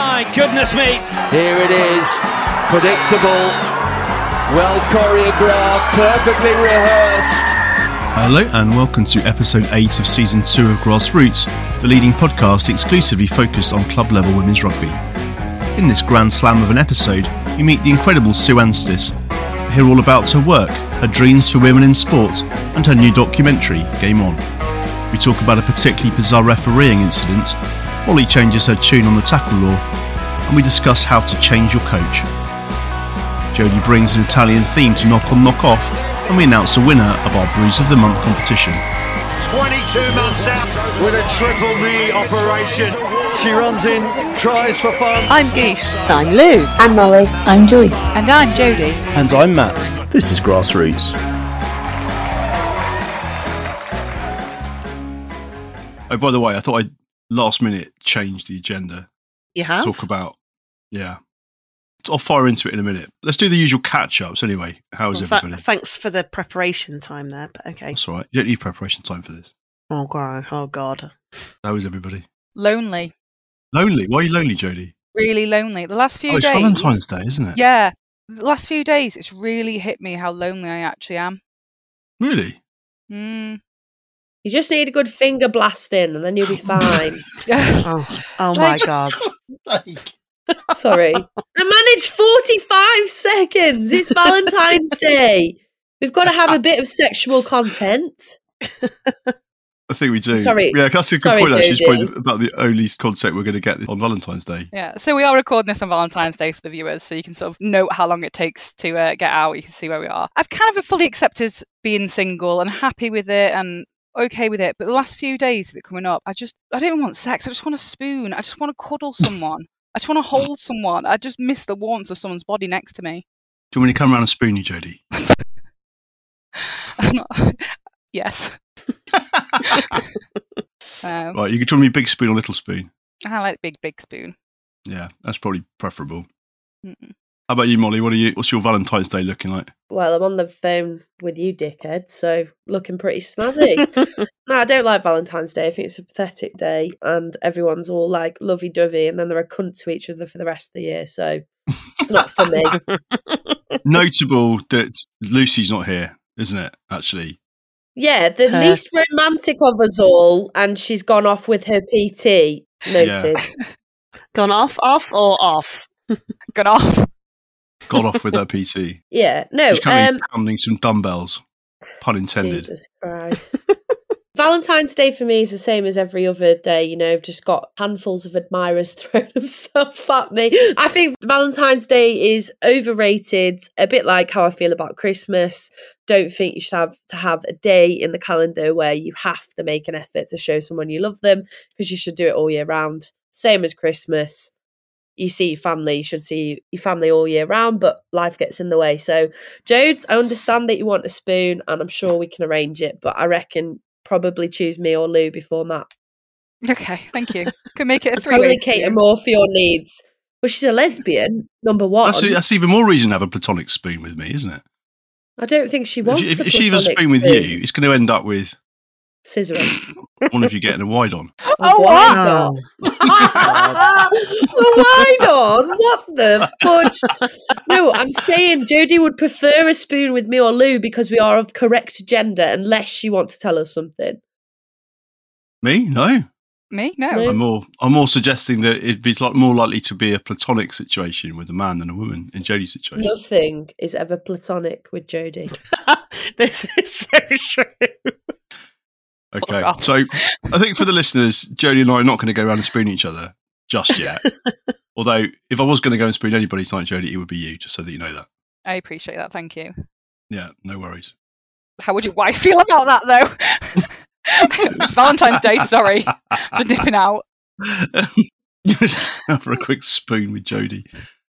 My goodness me. Here it is. Predictable, well choreographed, perfectly rehearsed. Hello and welcome to episode 8 of season 2 of Grassroots, the leading podcast exclusively focused on club level women's rugby. In this grand slam of an episode, you meet the incredible Sue Anstis, hear all about her work, her dreams for women in sport, and her new documentary, Game On. We talk about a particularly bizarre refereeing incident, Molly changes her tune on the tackle law, and we discuss how to change your coach. Jodie brings an Italian theme to knock on knock off, and we announce the winner of our Bruise of the Month competition. 22 months out with a triple knee operation. She runs in, tries for fun. I'm Goose. I'm Lou. I'm Molly. I'm Joyce. And I'm Jodie. And I'm Matt. This is Grassroots. Oh, by the way, I thought I'd last minute change the agenda. You have? Talk about, yeah. I'll fire into it in a minute. Let's do the usual catch ups anyway. How is well, everybody? Th- thanks for the preparation time there, but okay. That's all right. You don't need preparation time for this. Oh, God. Oh, God. How is everybody? Lonely. Lonely? Why are you lonely, Jodie? Really lonely. The last few oh, it's days. Valentine's Day, isn't it? Yeah. The last few days, it's really hit me how lonely I actually am. Really? Mm. You just need a good finger blasting and then you'll be fine. oh, oh my God. Sorry. I managed 45 seconds. It's Valentine's Day. We've got to have a bit of sexual content. I think we do. Sorry. Yeah, that's a good Sorry, point, actually. It's Jodie. probably about the only content we're going to get on Valentine's Day. Yeah, so we are recording this on Valentine's Day for the viewers, so you can sort of note how long it takes to uh, get out. You can see where we are. I've kind of fully accepted being single and happy with it and okay with it. But the last few days with it coming up, I just I don't even want sex. I just want a spoon. I just want to cuddle someone. I just want to hold someone. I just miss the warmth of someone's body next to me. Do you want me to come around and spoon you, Jodie? Not- yes. um, Right, you can tell me big spoon or little spoon. I like big, big spoon. Yeah, that's probably preferable. Mm-mm. How about you, Molly? What are you? What's your Valentine's Day looking like? Well, I'm on the phone with you, dickhead, so looking pretty snazzy. no, I don't like Valentine's Day. I think it's a pathetic day, and everyone's all like lovey dovey, and then they're a cunt to each other for the rest of the year. So it's not for me. Notable that Lucy's not here, isn't it? Actually, Yeah, the Her. least romantic of us all, and she's gone off with her PT. Noted. Gone off, off, or off? gone off. Got off with her PT. Yeah, no. She's currently Um, pounding some dumbbells. Pun intended. Jesus Christ. Valentine's Day for me is the same as every other day. You know, I've just got handfuls of admirers throwing themselves at me. I think Valentine's Day is overrated, a bit like how I feel about Christmas. Don't think you should have to have a day in the calendar where you have to make an effort to show someone you love them because you should do it all year round. Same as Christmas. You see your family, you should see your family all year round, but life gets in the way. So, Jodes, I understand that you want a spoon, and I'm sure we can arrange it, but I reckon probably choose me or Lou before Matt. Okay, thank you. Can make it a three Probably way. cater more for your needs. Well, she's a lesbian, number one. That's, that's even more reason to have a platonic spoon with me, isn't it? I don't think she wants she- if, a if she has a platonic spoon with you, it's going to end up with Scissoring. one of you getting a wide on. Oh, what? on. Wide on? What the fudge? No, I'm saying Jodie would prefer a spoon with me or Lou because we are of correct gender, unless you want to tell us something. Me? No. Me? No. No. I'm more. I'm more suggesting that it'd be like more likely to be a platonic situation with a man than a woman in Jodie's situation. Nothing is ever platonic with Jodie. this is so true. Okay, so I think for the listeners, Jodie and I are not going to go around and spoon each other just yet. Although, if I was going to go and spoon anybody tonight, Jodie, it would be you, just so that you know that. I appreciate that. Thank you. Yeah, no worries. How would your wife feel about that, though? it's Valentine's Day. Sorry, for nipping out. For a quick spoon with Jodie.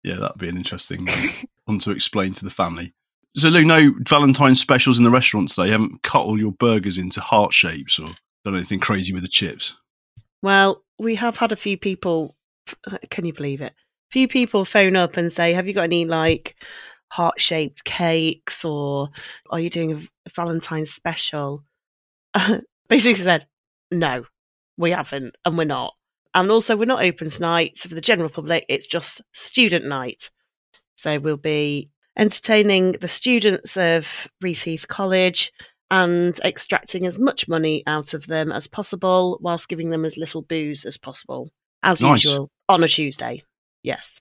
Yeah, that'd be an interesting um, one to explain to the family. So, Lou, no Valentine's specials in the restaurant today. You haven't cut all your burgers into heart shapes or done anything crazy with the chips. Well, we have had a few people. Uh, can you believe it? A few people phone up and say, "Have you got any like heart shaped cakes, or are you doing a Valentine's special?" Basically said, "No, we haven't, and we're not." And also, we're not open tonight so for the general public, it's just student night. So we'll be entertaining the students of Reaseheath College and extracting as much money out of them as possible whilst giving them as little booze as possible, as Nice. usual, on a Tuesday. Yes.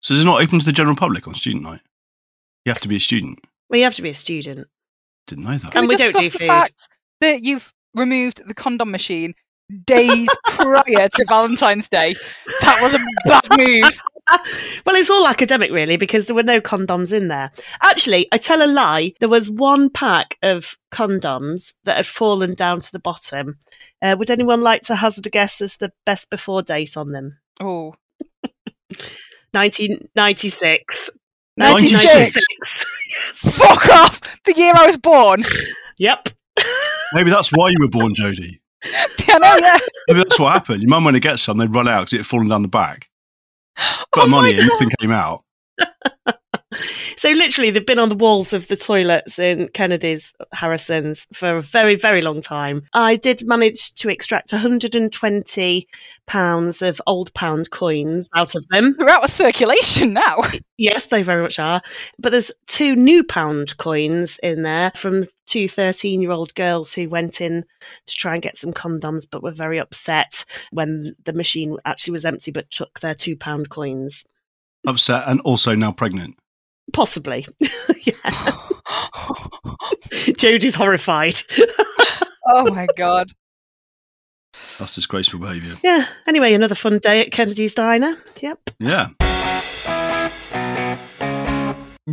So is it not open to the general public on student night? You have to be a student. Well, you have to be a student. Didn't know that. And we don't discuss do the food. fact that you've removed the condom machine days prior to Valentine's Day? That was a bad move. well, it's all academic, really, because there were no condoms in there. Actually, I tell a lie. There was one pack of condoms that had fallen down to the bottom. Uh, would anyone like to hazard a guess as the best before date on them? Oh, 1996. 96? 1996. fuck off! The year I was born. Yep. Maybe that's why you were born, Jodie. I know, yeah. Maybe that's what happened. Your mum went to get some, they'd run out because it had fallen down the back. Got Oh money in, nothing came out. So literally, they've been on the walls of the toilets in Kennedy's, Harrison's for a very, very long time. I did manage to extract 120 pounds of old pound coins out of them. We're out of circulation now. Yes, they very much are. But there's two new pound coins in there from two 13 year old girls who went in to try and get some condoms, but were very upset when the machine actually was empty, but took their two pound coins. Upset and also now pregnant. Possibly. yeah. Jodie's horrified. oh my god. That's disgraceful behaviour. yeah. Anyway, another fun day at Kennedy's Diner. Yep. Yeah.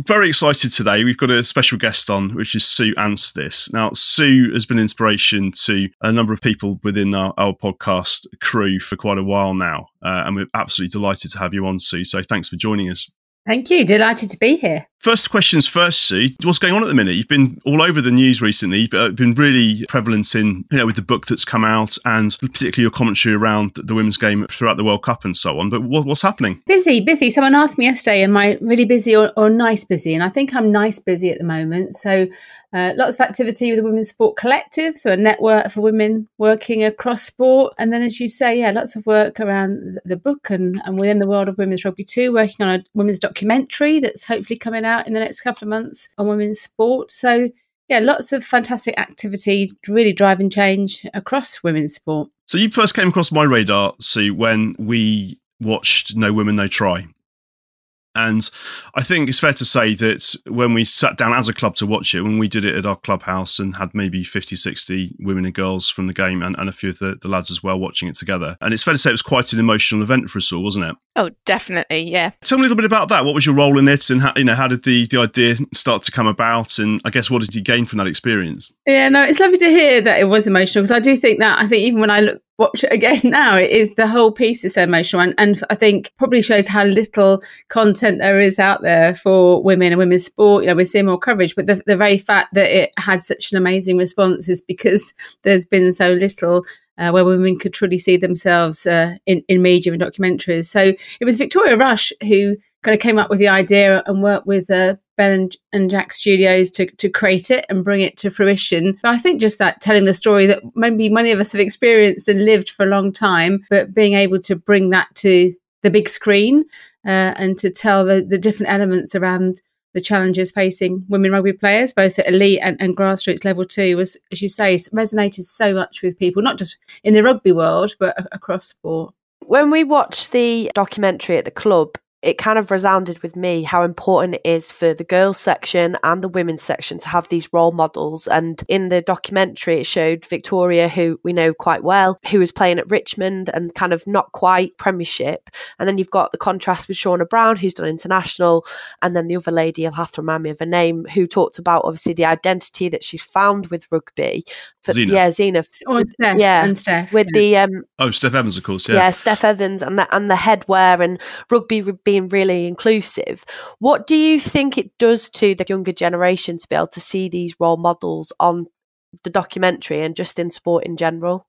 Very excited today. We've got a special guest on, which is Sue Anstis. Now, Sue has been inspiration to a number of people within our, our podcast crew for quite a while now. Uh, and we're absolutely delighted to have you on, Sue. So thanks for joining us. Thank you. Delighted to be here. First questions first, Sue. What's going on at the minute? You've been all over the news recently. You've uh, been really prevalent in, you know, with the book that's come out and particularly your commentary around the women's game throughout the World Cup and so on. But what, what's happening? Busy, busy. Someone asked me yesterday, am I really busy or, or nice busy? And I think I'm nice busy at the moment. So uh, lots of activity with the Women's Sport Collective, so a network for women working across sport. And then, as you say, yeah, lots of work around the book and, and within the world of women's rugby too, working on a women's documentary that's hopefully coming out in the next couple of months on women's sport. So, yeah, lots of fantastic activity, really driving change across women's sport. So you first came across my radar, Sue, when we watched No Women, No Try. And I think it's fair to say that when we sat down as a club to watch it, when we did it at our clubhouse and had maybe 50, 60 women and girls from the game and, and a few of the, the lads as well watching it together. And it's fair to say it was quite an emotional event for us all, wasn't it? Oh, definitely, yeah. Tell me a little bit about that. What was your role in it and how, you know, how did the, the idea start to come about? And I guess what did you gain from that experience? Yeah, no, it's lovely to hear that it was emotional because I do think that I think even when I look watch it again now, it is the whole piece is so emotional, and, and I think probably shows how little content there is out there for women and women's sport. You know, we're seeing more coverage, but the, the very fact that it had such an amazing response is because there's been so little. Uh, where women could truly see themselves uh, in, in media and documentaries. So it was Victoria Rush who kind of came up with the idea and worked with uh, Ben and, Jack Studios to, to create it and bring it to fruition. But I think just that telling the story that maybe many of us have experienced and lived for a long time, but being able to bring that to the big screen uh, and to tell the, the different elements around the challenges facing women rugby players, both at elite and, and grassroots level too, was, as you say, resonated so much with people, not just in the rugby world, but across sport. When we watched the documentary at the club, it kind of resounded with me how important it is for the girls section and the women's section to have these role models. And in the documentary, it showed Victoria, who we know quite well, who was playing at Richmond and kind of not quite Premiership. And then you've got the contrast with Shaunagh Brown, who's done international, and then the other lady, you'll have to remind me of her name, who talked about obviously the identity that she's found with rugby. For, Zena. Yeah, Zena. Or Steph, yeah, and Steph. with yeah. the um, Oh, Steph Evans, of course. Yeah. yeah. Steph Evans and the and the headwear and rugby re- being really inclusive. What do you think it does to the younger generation to be able to see these role models on the documentary and just in sport in general?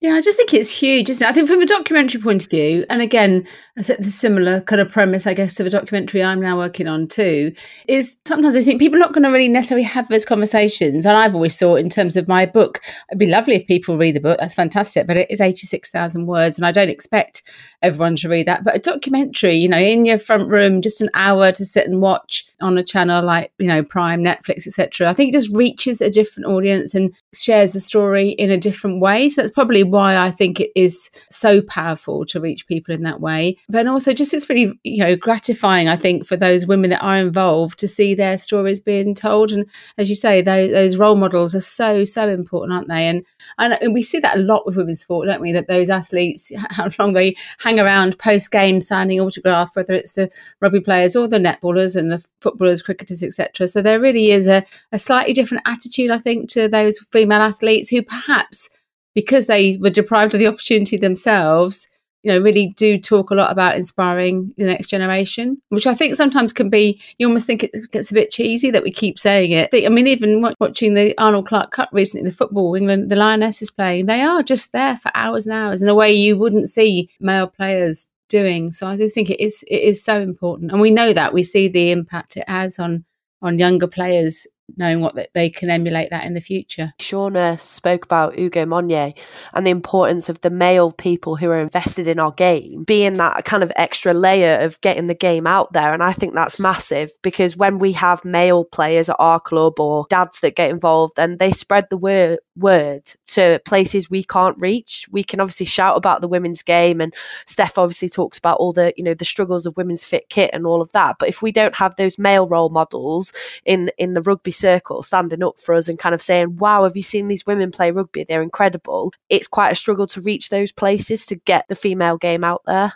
Yeah, I just think it's huge, isn't it? I think from a documentary point of view, and again, it's a similar kind of premise, I guess, to the documentary I'm now working on too, is sometimes I think people are not going to really necessarily have those conversations. And I've always thought, in terms of my book, it'd be lovely if people read the book. That's fantastic. But it is 86,000 words, and I don't expect everyone should read that. But a documentary, you know, in your front room, just an hour to sit and watch on a channel like, you know, Prime, Netflix, etc. I think it just reaches a different audience and shares the story in a different way. So that's probably why I think it is so powerful to reach people in that way. But also just it's really, you know, gratifying, I think, for those women that are involved to see their stories being told. And as you say, those, those role models are so, so important, aren't they? And, and we see that a lot with women's sport, don't we? That those athletes, how long they hang around post game signing autograph, whether it's the rugby players or the netballers and the footballers, cricketers, etc. So there really is a, a slightly different attitude, I think, to those female athletes who perhaps because they were deprived of the opportunity themselves, you know, really do talk a lot about inspiring the next generation, which I think sometimes can be, you almost think it gets a bit cheesy that we keep saying it. I mean, even watching the Arnold Clark Cup recently, the football, England, the Lionesses playing, they are just there for hours and hours in a way you wouldn't see male players doing. So I just think it is, it is so important. And we know that we see the impact it has on, on younger players knowing what that they can emulate that in the future. Shaunagh spoke about Ugo Monye and the importance of the male people who are invested in our game being that kind of extra layer of getting the game out there. And I think that's massive because when we have male players at our club or dads that get involved and they spread the word word to places we can't reach, we can obviously shout about the women's game and Steph obviously talks about all the, you know, the struggles of women's fit kit and all of that. But if we don't have those male role models in in the rugby circle standing up for us and kind of saying, wow, have you seen these women play rugby? They're incredible. It's quite a struggle to reach those places to get the female game out there.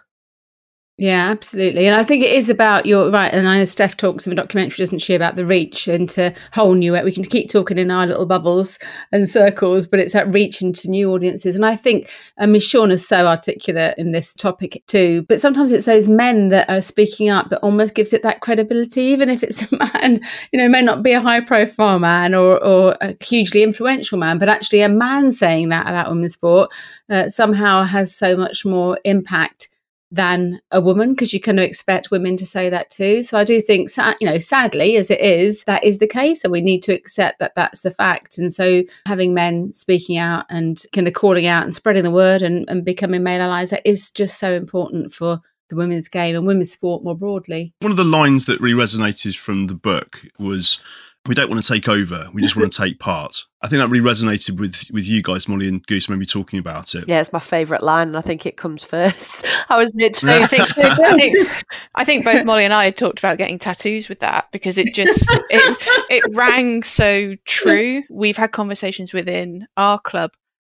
Yeah, absolutely. And I think it is about your right. And I know Steph talks in the documentary, doesn't she, about the reach into whole new. We can keep talking in our little bubbles and circles, but it's that reach into new audiences. And I think I mean, Sean is so articulate in this topic too. But sometimes it's those men that are speaking up that almost gives it that credibility, even if it's a man, you know, may not be a high profile man or, or a hugely influential man, but actually a man saying that about women's sport uh, somehow has so much more impact than a woman because you kind of expect women to say that too. So I do think, you know, sadly as it is, that is the case, and we need to accept that that's the fact. And so having men speaking out and kind of calling out and spreading the word and, and becoming male allies that is just so important for the women's game and women's sport more broadly. One of the lines that really resonated from the book was we don't want to take over. We just want to take part. I think that really resonated with with you guys, Molly and Goose, maybe talking about it. Yeah, it's my favourite line, and I think it comes first. I was literally. I think, I think, I think both Molly and I had talked about getting tattoos with that because it just it it rang so true. We've had conversations within our club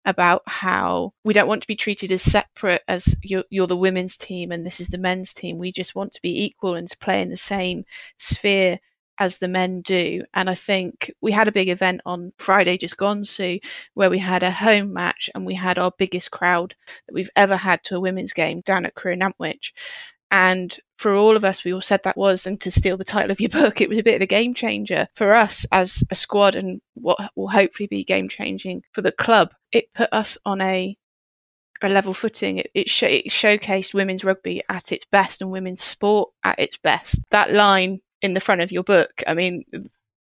about how we don't want to be treated as separate as you're, you're, the women's team and this is the men's team. We just want to be equal and to play in the same sphere as the men do. And I think we had a big event on Friday just gone, Sue, where we had a home match and we had our biggest crowd that we've ever had to a women's game down at Crewe Nantwich. And for all of us, we all said that was, and to steal the title of your book, it was a bit of a game changer for us as a squad and what will hopefully be game changing for the club. It put us on a a level footing. It, it, sh- it, showcased women's rugby at its best and women's sport at its best. That line in the front of your book. I mean,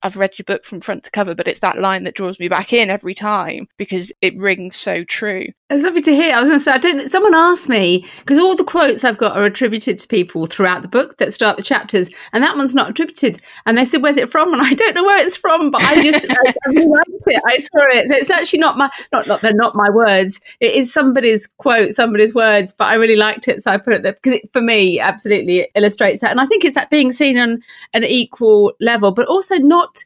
I've read your book from front to cover, but it's that line that draws me back in every time because it rings so true. It's lovely to hear. I was going to say, I don't. Someone asked me because all the quotes I've got are attributed to people throughout the book that start the chapters, and that one's not attributed. And they said, "Where's it from?" And I don't know where it's from, but I just I, I really liked it. I saw it, so it's actually not my not not they're not my words. It is somebody's quote, somebody's words, but I really liked it, so I put it there because it, for me, absolutely illustrates that. And I think it's that being seen on an equal level, but also not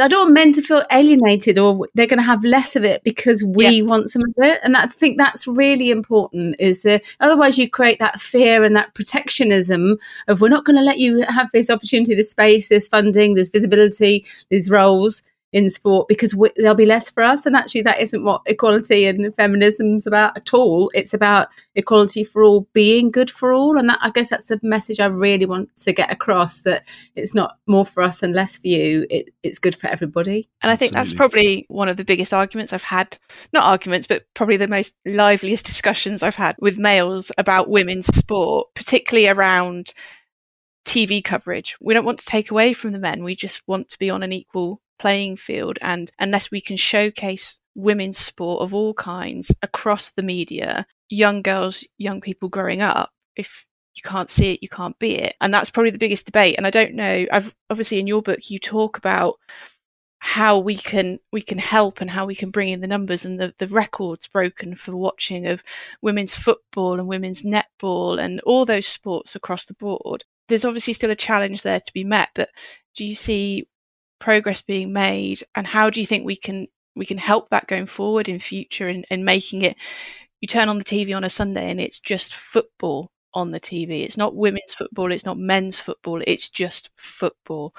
I don't want men to feel alienated or they're going to have less of it because we yeah. want some of it. And that, I think that's really important is that otherwise you create that fear and that protectionism of we're not going to let you have this opportunity, this space, this funding, this visibility, these roles in sport because we, there'll be less for us. And actually, that isn't what equality and feminism's about at all. It's about equality for all being good for all. And that, I guess that's the message I really want to get across that it's not more for us and less for you. It, it's good for everybody. And I think Absolutely. that's probably one of the biggest arguments I've had, not arguments, but probably the most liveliest discussions I've had with males about women's sport, particularly around TV coverage. We don't want to take away from the men. We just want to be on an equal playing field. And unless we can showcase women's sport of all kinds across the media, young girls, young people growing up, if you can't see it, you can't be it. And that's probably the biggest debate. And I don't know, I've obviously in your book you talk about how we can we can help and how we can bring in the numbers and the, the records broken for watching of women's football and women's netball and all those sports across the board there's obviously still a challenge there to be met, but do you see progress being made and how do you think we can we can help that going forward in future and, and making it you turn on the TV on a Sunday and it's just football on the TV. It's not women's football, it's not men's football, it's just football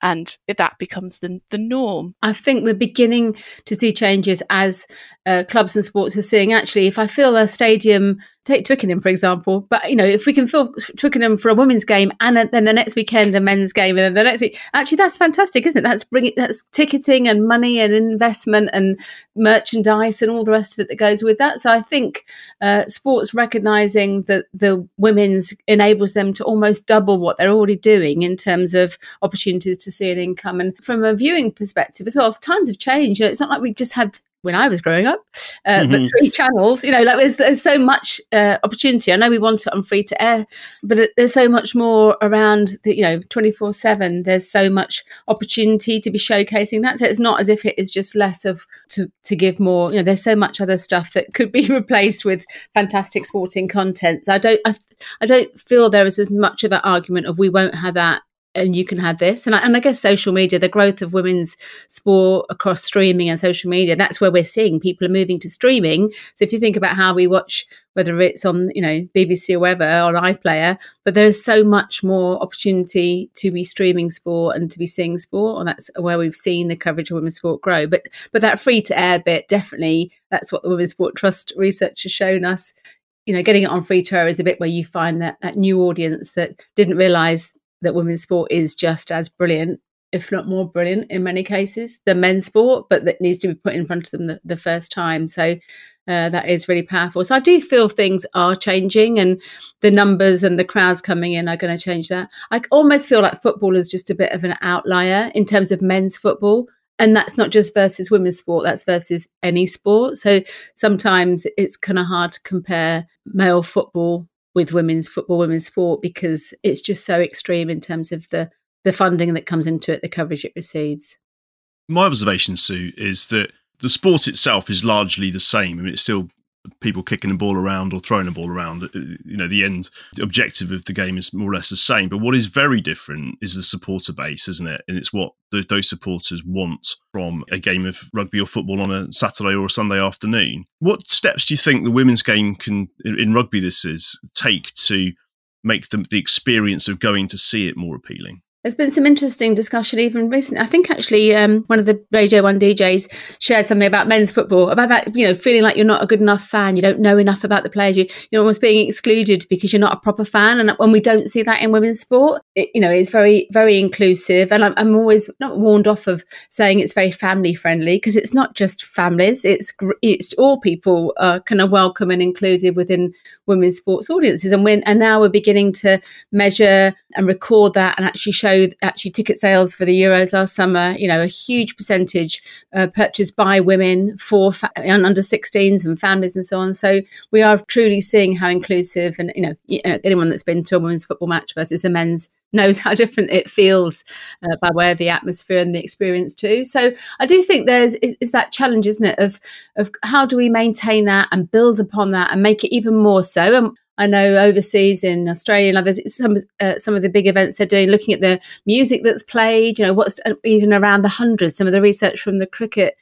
and that becomes the, the norm. I think we're beginning to see changes as uh, clubs and sports are seeing actually if I fill a stadium take Twickenham for example but you know if we can fill Twickenham for a women's game and then the next weekend a men's game and then the next week actually that's fantastic isn't it? That's bringing that's ticketing and money and investment and merchandise and all the rest of it that goes with that. So I think uh, sports recognizing that the women's enables them to almost double what they're already doing in terms of opportunities to see an income and from a viewing perspective as well. Times have changed. You know it's not like we just had when I was growing up, uh, mm-hmm. but three channels, you know, like there's, there's so much uh, opportunity. I know we want it on free to air, but it, there's so much more around the, you know, 24 seven. There's so much opportunity to be showcasing that. So it's not as if it is just less of to, to give more, you know, there's so much other stuff that could be replaced with fantastic sporting content. So I don't, I, I don't feel there is as much of that argument of we won't have that and you can have this. And I, and I guess social media, the growth of women's sport across streaming and social media, that's where we're seeing people are moving to streaming. So if you think about how we watch, whether it's on, you know, BBC or whatever, on iPlayer, but there is so much more opportunity to be streaming sport and to be seeing sport. And that's where we've seen the coverage of women's sport grow. But but that free to air bit, definitely, that's what the Women's Sport Trust research has shown us you know, getting it on free to air is a bit where you find that that new audience that didn't realize that women's sport is just as brilliant, if not more brilliant in many cases, than men's sport, but that needs to be put in front of them the, the first time. So uh, that is really powerful. So I do feel things are changing and the numbers and the crowds coming in are going to change that. I almost feel like football is just a bit of an outlier in terms of men's football. And that's not just versus women's sport, that's versus any sport. So sometimes it's kind of hard to compare male football with women's football, women's sport, because it's just so extreme in terms of the the funding that comes into it, the coverage it receives. My observation, Sue, is that the sport itself is largely the same. I mean, it's still people kicking the ball around or throwing the ball around. Uh, you know, the end the objective of the game is more or less the same. But what is very different is the supporter base, isn't it? And it's what the, those supporters want from a game of rugby or football on a Saturday or a Sunday afternoon. What steps do you think the women's game can, in rugby, this is, take to make the, the experience of going to see it more appealing? There's been some interesting discussion even recently. I think actually um, one of the Radio 1 DJs shared something about men's football, about that, you know, feeling like you're not a good enough fan, you don't know enough about the players, you, you're almost being excluded because you're not a proper fan. And when we don't see that in women's sport, it, you know, it's very, very inclusive. And I'm, I'm always not warned off of saying it's very family friendly because it's not just families, it's, it's all people are kind of welcome and included within women's sports audiences. And, when, and now we're beginning to measure and record that and actually show show actually ticket sales for the Euros last summer, you know, a huge percentage uh, purchased by women for fa- under 16s and families and so on. So we are truly seeing how inclusive and, you know, anyone that's been to a women's football match versus a men's knows how different it feels uh, by way of the atmosphere and the experience too. So I do think there's is, is, that challenge, isn't it, of of how do we maintain that and build upon that and make it even more so. And I know overseas in Australia and others, some uh, some of the big events they're doing, looking at the music that's played. You know, what's even around the hundreds. Some of the research from the cricket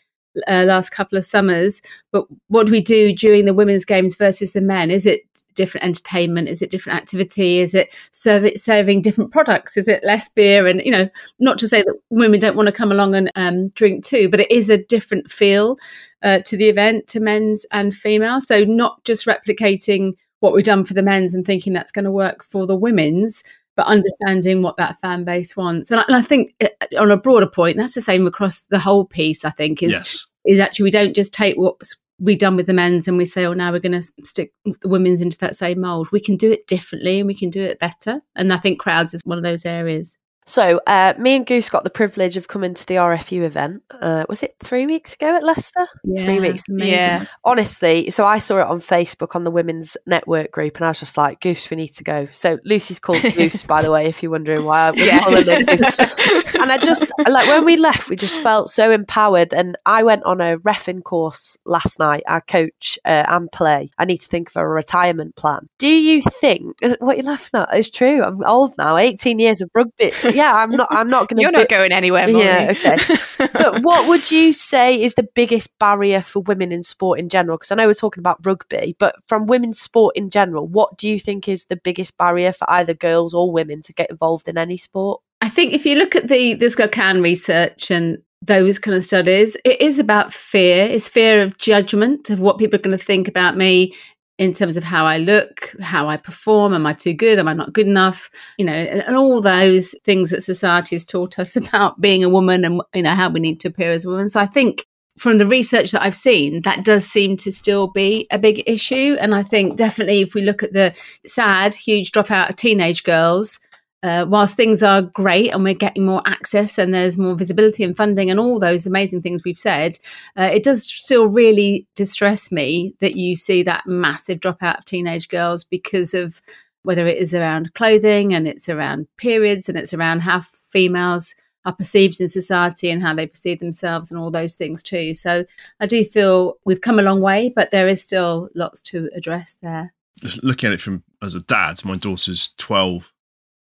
uh, last couple of summers. But what do we do during the women's games versus the men? Is it different entertainment? Is it different activity? Is it serve, serving different products? Is it less beer? And, you know, not to say that women don't want to come along and um, drink too, but it is a different feel uh, to the event, to men's and female. So not just replicating what we've done for the men's and thinking that's going to work for the women's, but understanding what that fan base wants. And I, and I think uh, on a broader point, that's the same across the whole piece. I think is Yes. is actually we don't just take what's we done with the men's and we say, oh, now we're going to stick the women's into that same mold. We can do it differently and we can do it better. And I think crowds is one of those areas. So, uh, me and Goose got the privilege of coming to the RFU event. Uh, was it three weeks ago at Leicester? Yeah, three weeks. amazing. Yeah. Honestly, so I saw it on Facebook on the women's network group, and I was just like, "Goose, we need to go." So Lucy's called Goose, by the way, if you're wondering why. Yeah. calling her Goose. and I just like when we left, we just felt so empowered. And I went on a refing course last night. I coach uh, and play. I need to think of a retirement plan. Do you think what you're laughing at is true? I'm old now, 18 years of rugby. Yeah, I'm not. I'm not going. You're not going anywhere, Molly. Yeah, okay. but what would you say is the biggest barrier for women in sport in general? Because I know we're talking about rugby, but from women's sport in general, what do you think is the biggest barrier for either girls or women to get involved in any sport? I think if you look at the the Can research and those kind of studies, it is about fear. It's fear of judgment of what people are going to think about me in terms of how I look, how I perform. Am I too good? Am I not good enough? You know, and, and all those things that society has taught us about being a woman and you know how we need to appear as a woman. So I think from the research that I've seen, that does seem to still be a big issue. And I think definitely if we look at the sad, huge dropout of teenage girls, uh, whilst things are great and we're getting more access and there's more visibility and funding and all those amazing things we've said, uh, it does still really distress me that you see that massive dropout of teenage girls because of whether it is around clothing and it's around periods and it's around how females are perceived in society and how they perceive themselves and all those things too. So I do feel we've come a long way, but there is still lots to address there. Just looking at it from as a dad, my daughter's 12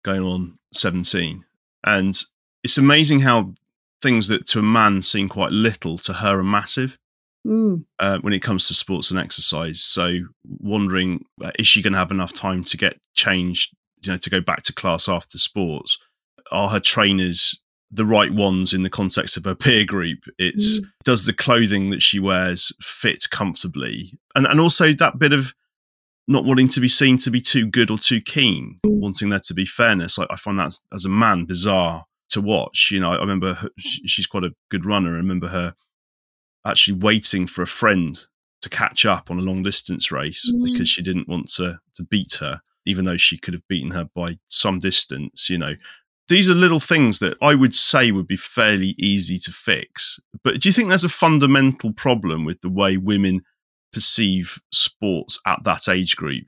going on 17. And it's amazing how things that to a man seem quite little to her are massive Mm. uh, when it comes to sports and exercise. So, wondering uh, is she going to have enough time to get changed, you know, to go back to class after sports? Are her trainers the right ones in the context of her peer group? It's does the clothing that she wears fit comfortably, and and also that bit of not wanting to be seen to be too good or too keen, wanting there to be fairness. I, I find that as a man bizarre to watch. You know, I remember her, she's quite a good runner. I remember her actually waiting for a friend to catch up on a long distance race Mm. because she didn't want to to beat her, even though she could have beaten her by some distance. You know, these are little things that I would say would be fairly easy to fix. But do you think there's a fundamental problem with the way women perceive sports at that age group?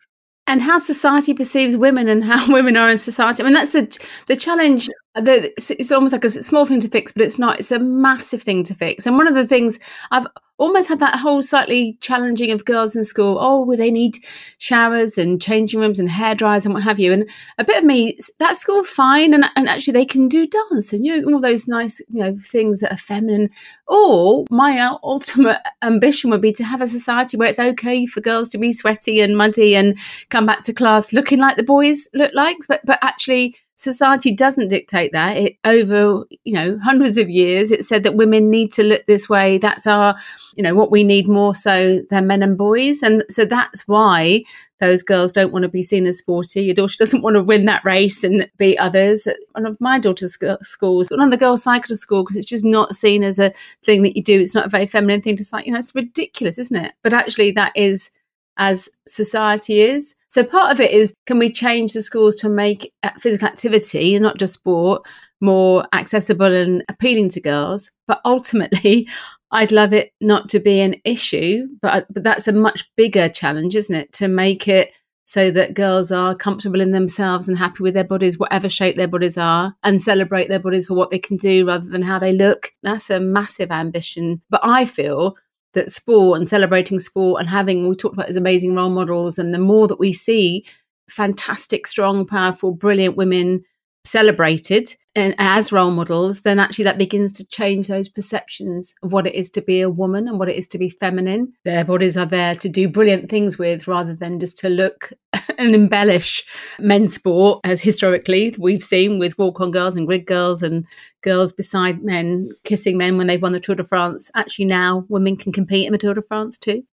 and how society perceives women and how women are in society. I mean, that's the the challenge. Uh, it's, it's almost like a small thing to fix, but it's not. It's a massive thing to fix. And one of the things I've almost had that whole slightly challenging of girls in school. Oh, well, they need showers and changing rooms and hair dryers and what have you. And a bit of me, that's all fine. And, and actually, they can do dance and you know all those nice you know things that are feminine. Or my ultimate ambition would be to have a society where it's okay for girls to be sweaty and muddy and come back to class looking like the boys look like but but actually society doesn't dictate that. It over you know hundreds of years it said that women need to look this way. That's our you know what we need more so than men and boys. And so that's why those girls don't want to be seen as sporty. Your daughter doesn't want to win that race and beat others. One of my daughter's sc- schools one of the girls cycle to school because it's just not seen as a thing that you do. It's not a very feminine thing to cycle. you know it's ridiculous isn't it? But actually that is as society is. So part of it is can we change the schools to make uh, physical activity and not just sport more accessible and appealing to girls? But ultimately, I'd love it not to be an issue, but but that's a much bigger challenge, isn't it? To make it so that girls are comfortable in themselves and happy with their bodies, whatever shape their bodies are, and celebrate their bodies for what they can do rather than how they look. That's a massive ambition. But I feel that sport and celebrating sport and having we talked about these amazing role models and the more that we see fantastic strong powerful brilliant women celebrated and as role models, then actually that begins to change those perceptions of what it is to be a woman and what it is to be feminine. Their bodies are there to do brilliant things with rather than just to look and embellish men's sport, as historically we've seen with walk on girls and grid girls and girls beside men kissing men when they've won the Tour de France. Actually, now women can compete in the Tour de France too.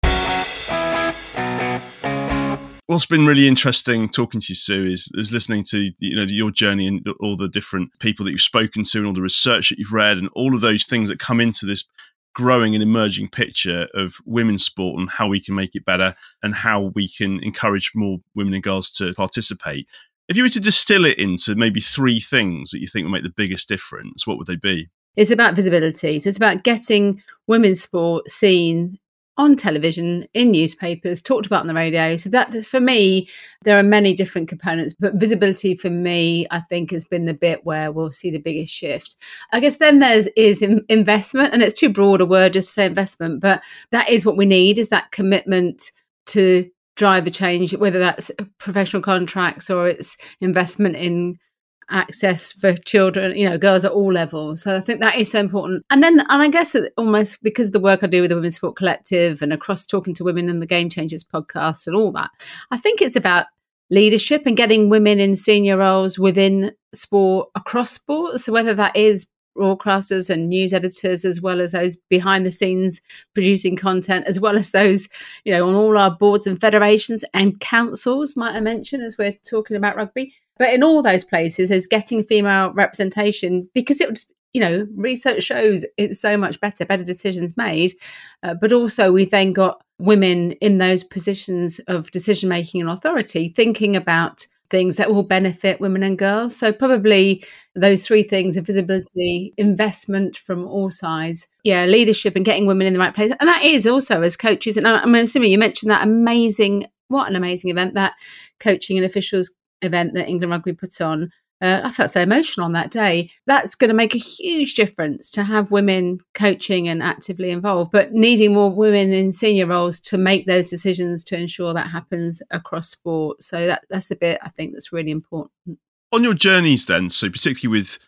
What's been really interesting talking to you, Sue, is, is listening to you know your journey and all the different people that you've spoken to and all the research that you've read and all of those things that come into this growing and emerging picture of women's sport and how we can make it better and how we can encourage more women and girls to participate. If you were to distill it into maybe three things that you think would make the biggest difference, what would they be? It's about visibility. So it's about getting women's sport seen on television, in newspapers, talked about on the radio. So that for me, there are many different components, but visibility for me, I think, has been the bit where we'll see the biggest shift. I guess then there's is investment, and it's too broad a word just to say investment, but that is what we need: is that commitment to drive a change, whether that's professional contracts or it's investment in access for children, you know, girls at all levels. So I think that is so important. And then, and I guess almost because the work I do with the Women's Sport Collective and across talking to women and the Game Changers podcast and all that, I think it's about leadership and getting women in senior roles within sport across sports. So whether that is broadcasters and news editors, as well as those behind the scenes producing content, as well as those, you know, on all our boards and federations and councils, might I mention, as we're talking about rugby but in all those places, is getting female representation because it you know, research shows it's so much better, better decisions made. Uh, but also, we've then got women in those positions of decision making and authority thinking about things that will benefit women and girls. So, probably those three things of visibility, investment from all sides, yeah, leadership and getting women in the right place. And that is also as coaches. And I'm assuming you mentioned that amazing, what an amazing event that coaching and officials event that England Rugby put on. Uh, I felt so emotional on that day. That's going to make a huge difference to have women coaching and actively involved, but needing more women in senior roles to make those decisions to ensure that happens across sport. So that that's the bit I think that's really important. On your journeys, then, so particularly with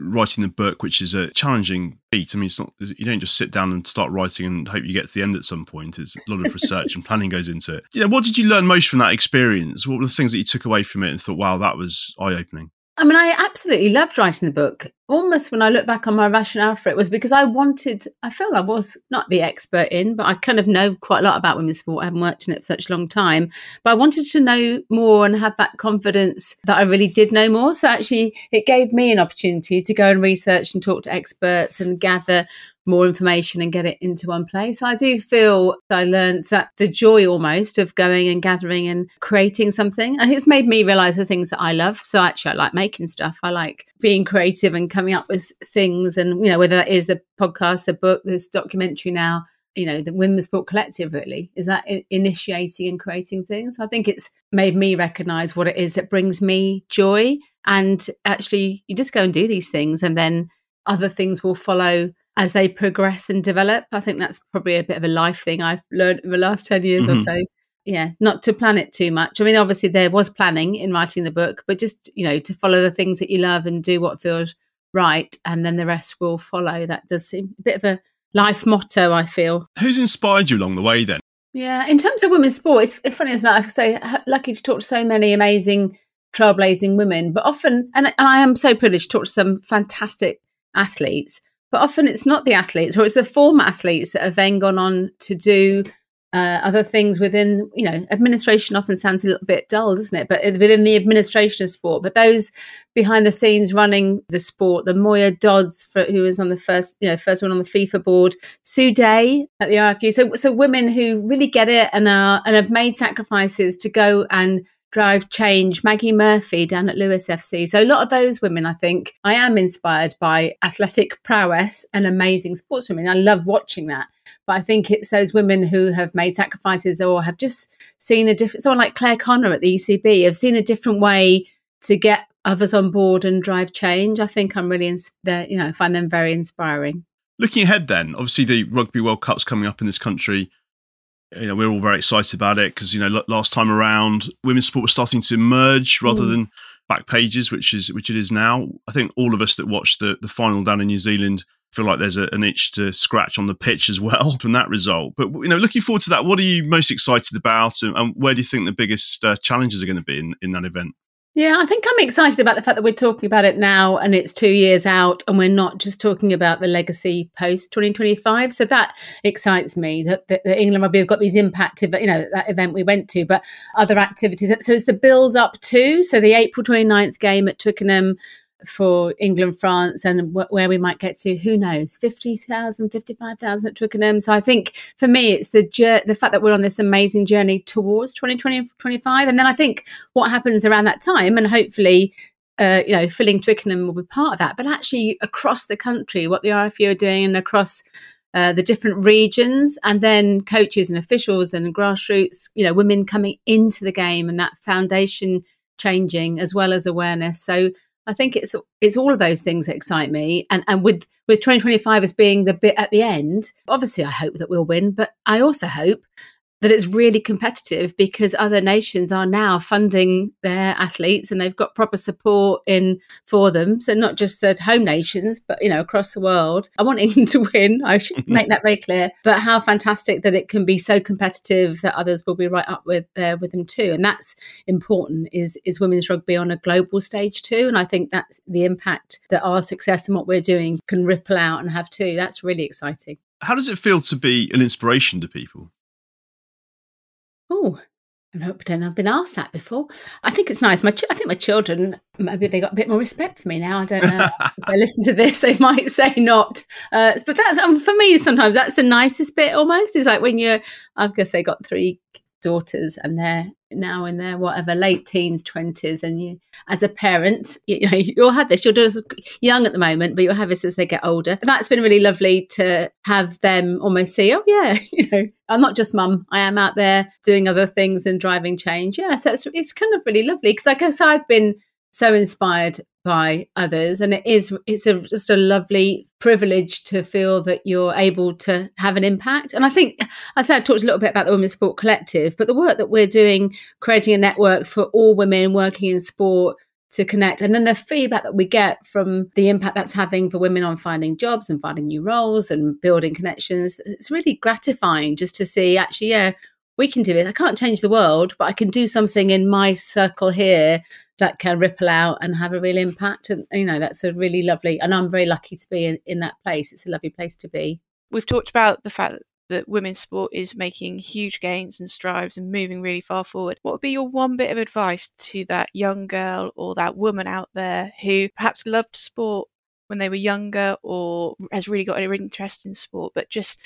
writing the book, which is a challenging feat. I mean, it's not you don't just sit down and start writing and hope you get to the end at some point. It's a lot of research and planning goes into it. Yeah, what did you learn most from that experience? What were the things that you took away from it and thought, wow, that was eye opening? I mean, I absolutely loved writing the book. Almost when I look back on my rationale for it was because I wanted, I felt I was not the expert in, but I kind of know quite a lot about women's sport. I haven't worked in it for such a long time, but I wanted to know more and have that confidence that I really did know more. So actually, it gave me an opportunity to go and research and talk to experts and gather more information and get it into one place. I do feel I learned that the joy almost of going and gathering and creating something. And it's made me realize the things that I love. So actually, I like making stuff. I like being creative and coming up with things. And, you know, whether that is the podcast, the book, this documentary now, you know, the Women's Sport Collective really is that initiating and creating things. I think it's made me recognize what it is that brings me joy. And actually, you just go and do these things and then other things will follow as they progress and develop. I think that's probably a bit of a life thing I've learned in the last 10 years mm-hmm. or so. Yeah, not to plan it too much. I mean, obviously, there was planning in writing the book, but just, you know, to follow the things that you love and do what feels right. And then the rest will follow. That does seem a bit of a life motto, I feel. Who's inspired you along the way then? Yeah, in terms of women's sport, it's funny as not. I say lucky to talk to so many amazing, trailblazing women, but often, and I am so privileged to talk to some fantastic athletes. But often it's not the athletes or it's the former athletes that have then gone on to do uh, other things within, you know, administration often sounds a little bit dull, doesn't it? But within the administration of sport, but those behind the scenes running the sport, the Moya Dodds, for, who was on the first, you know, first one on the FIFA board, Sue Day at the RFU. So, so women who really get it and are and have made sacrifices to go and drive change, Maggie Murphy down at Lewes FC. So a lot of those women, I think, I am inspired by athletic prowess and amazing sportswomen. I love watching that. But I think it's those women who have made sacrifices or have just seen a different, someone like Claire Connor at the ECB, have seen a different way to get others on board and drive change. I think I'm really, ins- you know, find them very inspiring. Looking ahead then, obviously the Rugby World Cup's coming up in this country you know, we're all very excited about it because, you know, last time around, women's sport was starting to emerge rather mm. than back pages, which is which it is now. I think all of us that watched the the final down in New Zealand feel like there's a, an itch to scratch on the pitch as well from that result. But you know, looking forward to that, what are you most excited about, and, and where do you think the biggest uh, challenges are going to be in, in that event? Yeah, I think I'm excited about the fact that we're talking about it now and it's two years out and we're not just talking about the legacy post 2025. So that excites me that, that, that England Rugby have got these impact, you know, that event we went to, but other activities. So it's the build up to, so the April 29th game at Twickenham for England, France, and wh- where we might get to, who knows, 50,000, 55,000 at Twickenham. So I think for me, it's the jour- the fact that we're on this amazing journey towards 2020, 25. And then I think what happens around that time, and hopefully, uh, you know, filling Twickenham will be part of that, but actually across the country, what the RFU are doing and across uh, the different regions, and then coaches and officials and grassroots, you know, women coming into the game and that foundation changing as well as awareness. So I think it's it's all of those things that excite me, and and with with 2025 as being the bit at the end. Obviously, I hope that we'll win, but I also hope that it's really competitive because other nations are now funding their athletes and they've got proper support in for them. So not just the home nations, but you know across the world. I want England to win. I should make that very clear. But how fantastic that it can be so competitive that others will be right up with there with them too. And that's important. Is is women's rugby on a global stage too? And I think that's the impact that our success and what we're doing can ripple out and have too. That's really exciting. How does it feel to be an inspiration to people? Oh, I don't pretend I've been asked that before. I think it's nice. My, ch- I think my children maybe they got a bit more respect for me now. I don't know. if they listen to this, they might say not. Uh, but that's um, for me. Sometimes that's the nicest bit. Almost is like when you're. I've guess they got three daughters and they're now in their whatever late teens 20s and you as a parent you, know you'll have this. You're just young at the moment but you'll have this as they get older. That's been really lovely to have them almost see oh yeah you know i'm not just mum. I am out there doing other things and driving change. Yeah so it's, it's kind of really lovely because i guess i've been so inspired by others. And it is it's a, just a lovely privilege to feel that you're able to have an impact. And i think i said i talked a little bit about the women's sport collective but the work that we're doing creating a network for all women working in sport to connect and then the feedback that we get from the impact that's having for women on finding jobs and finding new roles and building connections it's really gratifying just to see actually yeah we can do it i can't change the world but i can do something in my circle here that can ripple out and have a real impact. And, you know, that's a really lovely, and I'm very lucky to be in, in that place. It's a lovely place to be. We've talked about the fact that women's sport is making huge gains and strives and moving really far forward. What would be your one bit of advice to that young girl or that woman out there who perhaps loved sport when they were younger or has really got an interest in sport, but just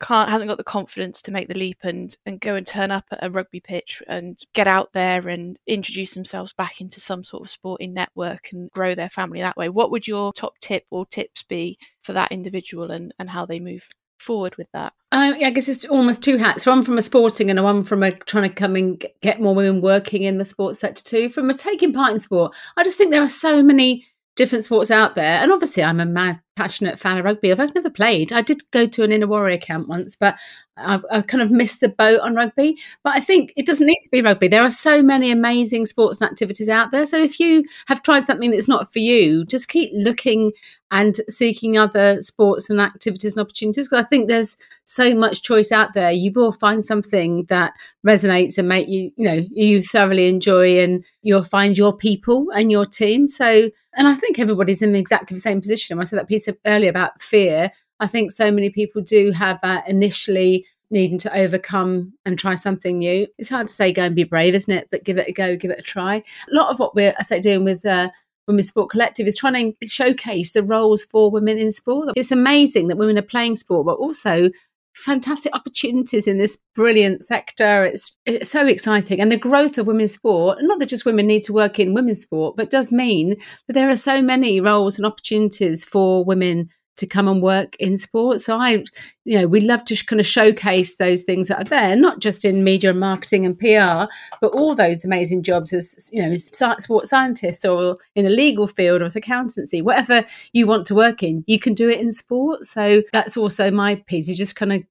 can't hasn't got the confidence to make the leap and and go and turn up at a rugby pitch and get out there and introduce themselves back into some sort of sporting network and grow their family that way what would your top tip or tips be for that individual and and how they move forward with that uh, I guess it's almost two hats. One from a sporting and one from a trying to come and get more women working in the sports sector too. From a taking part in sport, I just think there are so many different sports out there. And obviously, I'm a mad, passionate fan of rugby. I've never played. I did go to an inner warrior camp once, but I, I kind of missed the boat on rugby. But I think it doesn't need to be rugby. There are so many amazing sports and activities out there. So if you have tried something that's not for you, just keep looking and seeking other sports and activities and opportunities. Because I think there's so much choice out there. You will find something that resonates and make you, you know, you thoroughly enjoy, and you'll find your people and your team. So, and I think everybody's in exactly the same position. I said that piece earlier about fear. I think so many people do have that initially needing to overcome and try something new. It's hard to say go and be brave, isn't it? But give it a go, give it a try. A lot of what we're, I say, doing with uh, Women's Sport Collective is trying to showcase the roles for women in sport. It's amazing that women are playing sport, but also fantastic opportunities in this brilliant sector. It's, it's so exciting. And the growth of women's sport, not that just women need to work in women's sport, but does mean that there are so many roles and opportunities for women to come and work in sport. So I, you know, we love to kind of showcase those things that are there, not just in media and marketing and PR, but all those amazing jobs as you know, sports scientists or in a legal field or as accountancy, whatever you want to work in, you can do it in sport. So that's also my piece. You just kind of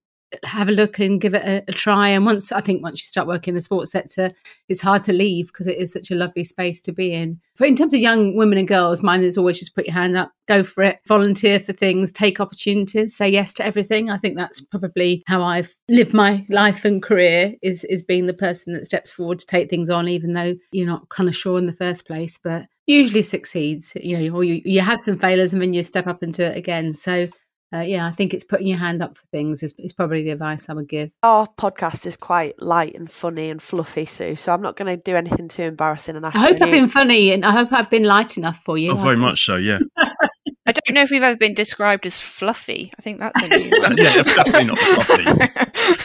have a look and give it a, a, try. And once I think once you start working in the sports sector, it's hard to leave because it is such a lovely space to be in. But in terms of young women and girls, mine is always just put your hand up, go for it, volunteer for things, take opportunities, say yes to everything. I think that's probably how I've lived my life and career is is being the person that steps forward to take things on, even though you're not kind of sure in the first place. But usually succeeds, you know, or you, you have some failures and then you step up into it again. So uh, yeah, I think it's putting your hand up for things is, is probably the advice I would give. Our podcast is quite light and funny and fluffy, Sue. So I'm not going to do anything too embarrassing. And I hope I've been funny and I hope I've been light enough for you. Oh, very much so. Yeah. I don't know if we've ever been described as fluffy. I think that's a new one. yeah, definitely not fluffy.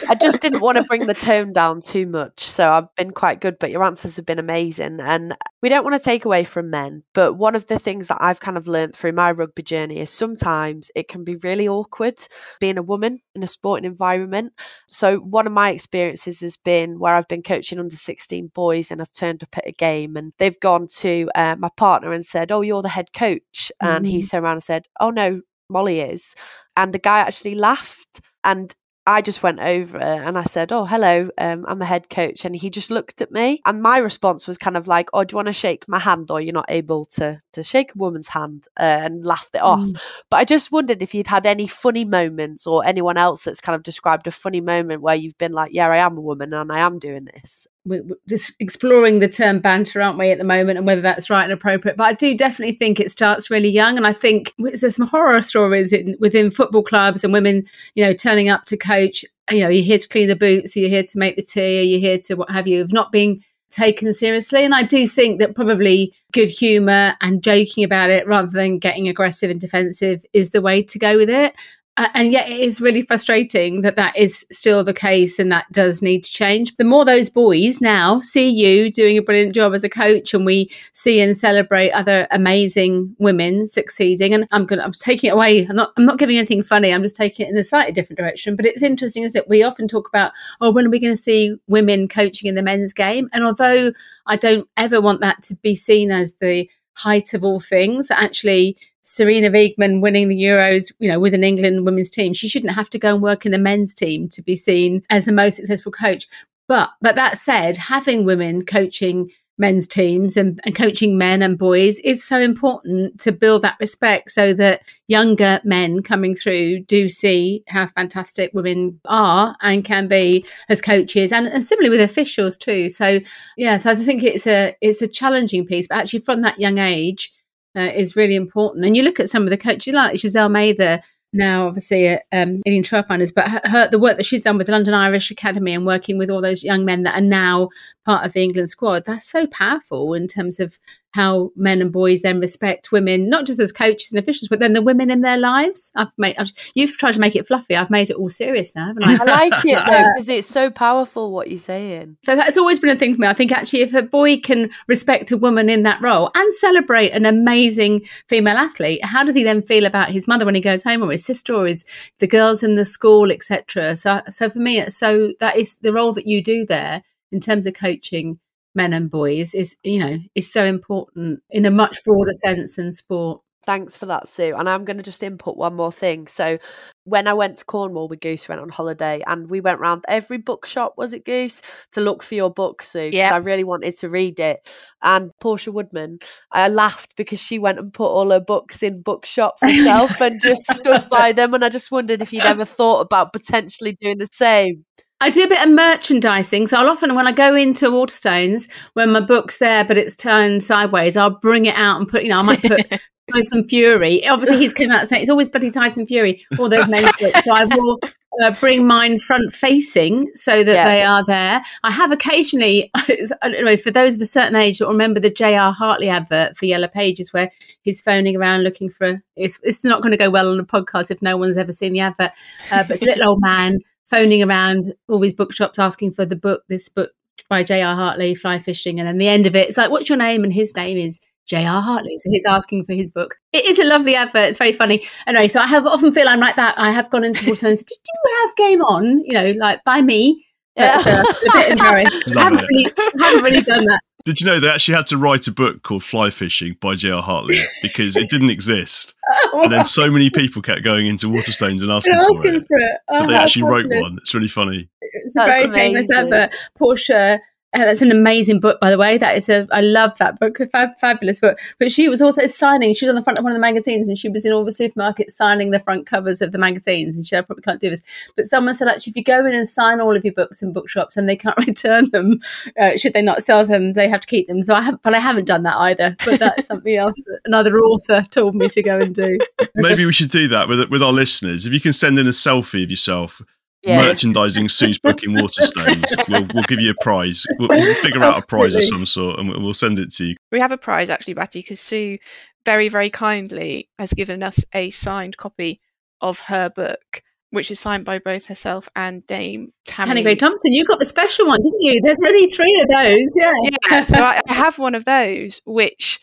I just didn't want to bring the tone down too much, so I've been quite good. But your answers have been amazing, and we don't want to take away from men. But one of the things that I've kind of learned through my rugby journey is sometimes it can be really awkward being a woman in a sporting environment. So one of my experiences has been where I've been coaching under 16 boys, and I've turned up at a game, and they've gone to uh, my partner and said, "Oh, you're the head coach," and mm-hmm. he turned around and said, Oh no, Molly is. And the guy actually laughed. And I just went over and I said, Oh, hello, um, I'm the head coach. And he just looked at me. And my response was kind of like, Oh, do you want to shake my hand? Or you're not able to, to shake a woman's hand uh, and laughed it off. Mm. But I just wondered if you'd had any funny moments or anyone else that's kind of described a funny moment where you've been like, Yeah, I am a woman and I am doing this we're just exploring the term banter, aren't we, at the moment, and whether that's right and appropriate. But I do definitely think it starts really young, and I think there's some horror stories in, within football clubs and women, you know, turning up to coach. You know, you're here to clean the boots, you're here to make the tea, you're here to what have you, of not being taken seriously. And I do think that probably good humour and joking about it rather than getting aggressive and defensive is the way to go with it and yet it is really frustrating that that is still the case and that does need to change. The more those boys now see you doing a brilliant job as a coach and we see and celebrate other amazing women succeeding and i'm going i'm taking it away. I'm not i'm not giving anything funny. I'm just taking it in a slightly different direction. But it's interesting isn't it? We often talk about oh when are we going to see women coaching in the men's game? And although i don't ever want that to be seen as the height of all things actually Sarina Wiegman winning the Euros, you know, with an England women's team, she shouldn't have to go and work in the men's team to be seen as the most successful coach. But but that said, having women coaching men's teams and, and coaching men and boys is so important to build that respect so that younger men coming through do see how fantastic women are and can be as coaches and, and similarly with officials too. So yeah, so I think it's a it's a challenging piece, but actually from that young age uh, is really important. And you look at some of the coaches like Giselle Mather, now obviously at um, Ealing Trailfinders, but her, her, the work that she's done with the London Irish Academy and working with all those young men that are now part of the England squad, that's so powerful in terms of how men and boys then respect women, not just as coaches and officials, but then the women in their lives. I've made, I've, you've tried to make it fluffy. I've made it all serious now, haven't I? I like it though because it's so powerful what you're saying. So that's always been a thing for me. I think actually, if a boy can respect a woman in that role and celebrate an amazing female athlete, how does he then feel about his mother when he goes home, or his sister, or his the girls in the school, etc. So, so for me, it's so that is the role that you do there in terms of coaching men and boys is you know is so important in a much broader sense than sport Thanks for that, Sue. And I'm going to just input one more thing. So, when I went to Cornwall with Goose, went on holiday, and we went round every bookshop, was it Goose, to look for your book, Sue? Yeah. I really wanted to read it. And Portia Woodman, I laughed because she went and put all her books in bookshops herself and just stood by them. And I just wondered if you'd ever thought about potentially doing the same. I do a bit of merchandising. So I'll often, when I go into Waterstones, when my book's there, but it's turned sideways, I'll bring it out and put, you know, I might put Tyson Fury. Obviously, he's come out saying it's always bloody Tyson Fury, all those books. So I will uh, bring mine front facing so that yeah. they are there. I have occasionally, I don't know, for those of a certain age that remember the J.R. Hartley advert for Yellow Pages where he's phoning around looking for, it's, it's not going to go well on the podcast if no one's ever seen the advert, uh, but it's a little old man phoning around all these bookshops asking for the book, this book by J.R. Hartley, Fly Fishing. And then the end of it, it's like, what's your name? And his name is J.R. Hartley. So he's asking for his book. It is a lovely advert. It's very funny. Anyway, so I have often feel I'm like that. I have gone into Water and said, Did you have Game On? You know, like by me. Yeah. uh, a bit embarrassed. I haven't, really, haven't really done that. Did you know they actually had to write a book called Fly Fishing by J.R. Hartley because it didn't exist? and then so many people kept going into Waterstones and asking, They're for asking it. for it. Oh, But they actually wrote fabulous. one. It's really funny. It's a That's very famous amazing. advert. Portia. Uh, that's an amazing book, by the way. That is a. I love that book. A fab, fabulous book. But she was also signing. She was on the front of one of the magazines, and she was in all the supermarkets signing the front covers of the magazines. And she said, "I probably can't do this." But someone said, actually, if you go in and sign all of your books in bookshops and they can't return them, uh, should they not sell them, they have to keep them. So I have, but I haven't done that either. But that's something else that another author told me to go and do. Maybe we should do that with with our listeners. If you can send in a selfie of yourself Yeah. merchandising Sue's book in Waterstones, we'll, we'll give you a prize. We'll, we'll figure out a prize of some sort and we'll we'll send it to you. We have a prize actually, Batty, because Sue very, very kindly has given us a signed copy of her book, which is signed by both herself and Dame Tanni. Tanny Gray Thompson, you got the special one, didn't you? There's only three of those. Yeah. Yeah, so I, I have one of those, which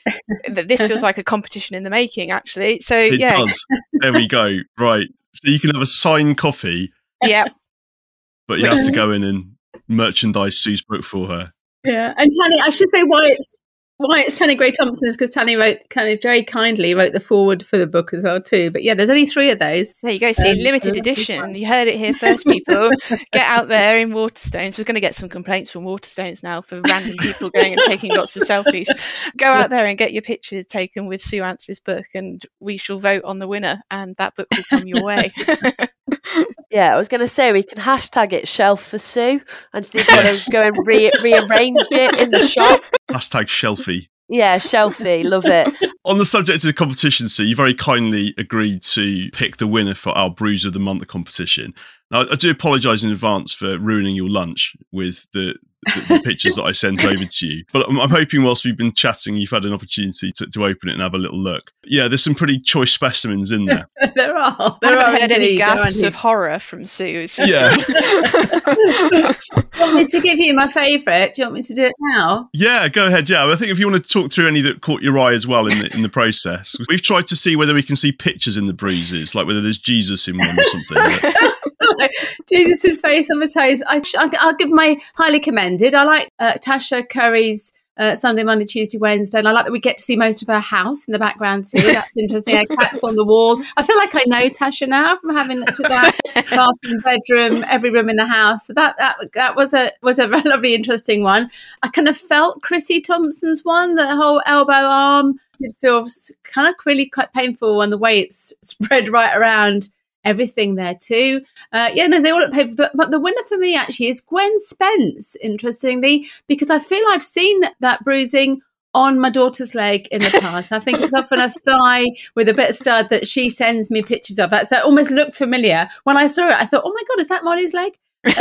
this feels like a competition in the making, actually. So It yeah, does. There we go. Right. So you can have a signed copy, yeah, but you have to go in and merchandise Sue's book for her. Yeah, and Tanni, I should say why it's why it's Tanni Grey-Thompson is because Tanni wrote kind of very kindly wrote the foreword for the book as well too. But yeah, there's only three of those. There you go. See, Um, limited so that'd be edition. You heard it here first, people. Get out there in Waterstones. We're going to get some complaints from Waterstones now for random people going and taking lots of selfies. Go out there and get your pictures taken with Sue Anstiss's book, and we shall vote on the winner, and that book will come your way. Yeah, I was going to say we can hashtag it shelf for Sue and just need to Yes. go and re- rearrange it in the shop. Hashtag shelfie. Yeah, shelfie, love it. On the subject of the competition, Sue, you very kindly agreed to pick the winner for our Bruise of the Month competition. Now, I do apologise in advance for ruining your lunch with the, the, the pictures that I sent over to you. But I'm, I'm hoping whilst we've been chatting, you've had an opportunity to, to open it and have a little look. Yeah, there's some pretty choice specimens in there. there are. There are haven't heard any indeed, gasps of horror from Sue. It's Yeah. Do want me to give you my favourite? Do you want me to do it now? Yeah, go ahead. Yeah, I think if you want to talk through any that caught your eye as well in the in the process, we've tried to see whether we can see pictures in the breezes, like whether there's Jesus in one or something. Jesus' face on the toes. I, I'll give my highly commended. I like uh, Tasha Curry's uh, Sunday, Monday, Tuesday, Wednesday, and I like that we get to see most of her house in the background too. That's interesting. Her cats on the wall. I feel like I know Tasha now from having looked at that bathroom, bedroom, every room in the house. So that that that was a was a lovely, interesting one. I kind of felt Chrissy Thompson's one, the whole elbow arm did feel kind of really quite painful, and the way it's spread right around everything there too. Uh, yeah, no, they all look painful. But, but the winner for me actually is Gwen Spence, interestingly, because I feel I've seen that, that bruising on my daughter's leg in the past. I think it's often a thigh with a bit of stud that she sends me pictures of. That so it almost looked familiar. When I saw it, I thought, oh my God, is that Molly's leg?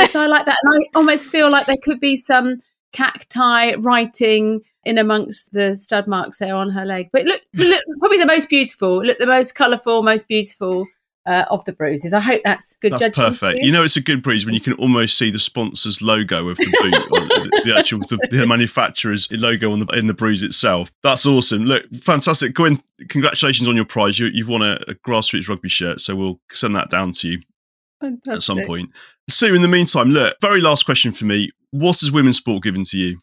So I like that. And I almost feel like there could be some cacti writing in amongst the stud marks there on her leg. But look, look probably the most beautiful, look the most colourful, most beautiful uh, of the bruises. I hope that's good That's perfect. for You know, it's a good bruise when you can almost see the sponsor's logo of the boot, the, the actual the, the manufacturer's logo on the in the bruise itself. That's awesome. Look, fantastic. Gwen, congratulations on your prize. You, you've won a, a grassroots rugby shirt, so we'll send that down to you at some point. Sue, in the meantime, look, very last question for me. What has women's sport given to you?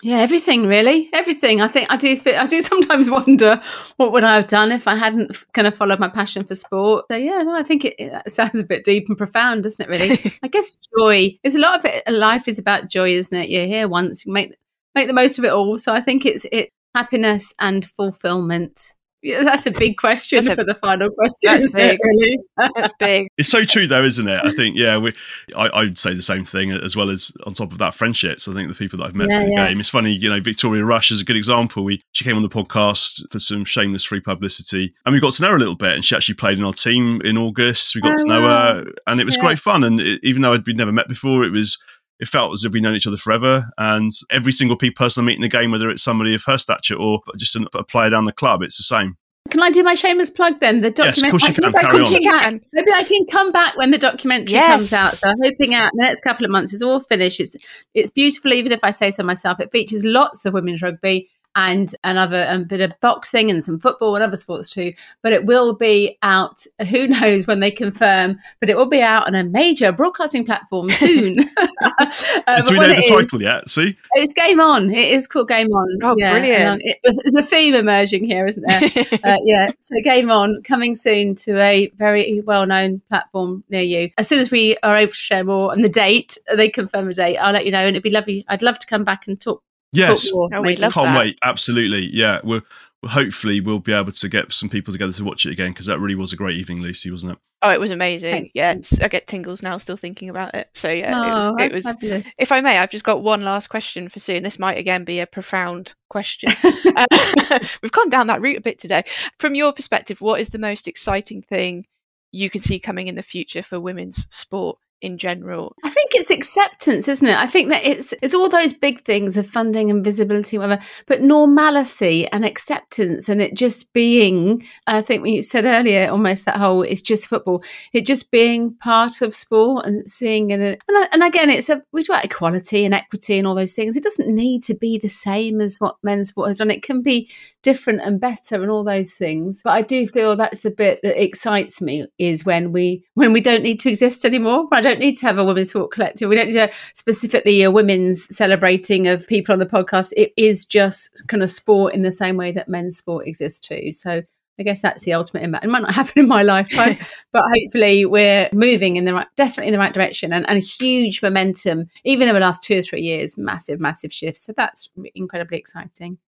Yeah, everything really, everything. I think I do. I do sometimes wonder what would I have done if I hadn't f- kind of followed my passion for sport. So yeah, no, I think it, it sounds a bit deep and profound, doesn't it? Really, I guess joy. There's a lot of it. Life is about joy, isn't it? You're here once, you make make the most of it all. So I think it's it happiness and fulfillment. Yeah, that's a big question a- for the final question. that's big. really? That's big. It's so true, though, isn't it? I think, yeah, we, I, I'd say the same thing as well as on top of that, friendships. I think the people that I've met Yeah, through the yeah. game. It's funny, you know, Victoria Rush is a good example. We she came on the podcast for some shameless free publicity, and we got to know her a little bit. And she actually played in our team in August. We got Oh, to know wow. her, and it was Yeah. great fun. And it, even though we'd never met before, it was. It felt as if we'd known each other forever, and every single pe- person I meet in the game, whether it's somebody of her stature or just a, a player down the club, it's the same. Can I do my shameless plug then? The documentary. Yes, of document. course you I can. I can on. check out- Maybe I can come back when the documentary Yes. comes out. So I'm hoping out in the next couple of months is all finished. It's it's beautiful, even if I say so myself. It features lots of women's rugby and another a bit of boxing and some football and other sports too. But it will be out. Who knows when they confirm? But it will be out on a major broadcasting platform soon. uh, Do we know the title yet? See, it's Game On. It is called Game On. Oh, yeah, brilliant. um, it- there's a theme emerging here, isn't there? uh, yeah. So Game On coming soon to a very well-known platform near you. As soon as we are able to share more on the date, they confirm a date. I'll let you know, and it'd be lovely. I'd love to come back and talk. Yes, football, Oh, we'd love can't that. wait. Absolutely, yeah. We'll, we'll hopefully we'll be able to get some people together to watch it again because that really was a great evening, Lucy, wasn't it? Oh, it was amazing. Thanks, yeah, I get tingles now still thinking about it. So yeah, oh, it was. It was fabulous. if I may, I've just got one last question for Sue, and this might again be a profound question. Uh, we've gone down that route a bit today. From your perspective, what is the most exciting thing you can see coming in the future for women's sport in general? I think it's acceptance, isn't it? I think that it's it's all those big things of funding and visibility, whatever, but normalcy and acceptance and it just being. I think you said earlier, almost that whole it's just football. It just being part of sport and seeing it. And, and again, it's a we talk about equality and equity and all those things. It doesn't need to be the same as what men's sport has done. It can be different and better and all those things. But I do feel that's the bit that excites me is when we when we don't need to exist anymore. I don't need to have a women's sport collective. We don't need to specifically a women's celebrating of people on the podcast. It is just kind of sport in the same way that men's sport exists too. So I guess that's the ultimate impact. It might not happen in my lifetime, but hopefully we're moving in the right, definitely in the right direction and, and huge momentum, even over the last two or three years, massive, massive shifts. So that's incredibly exciting.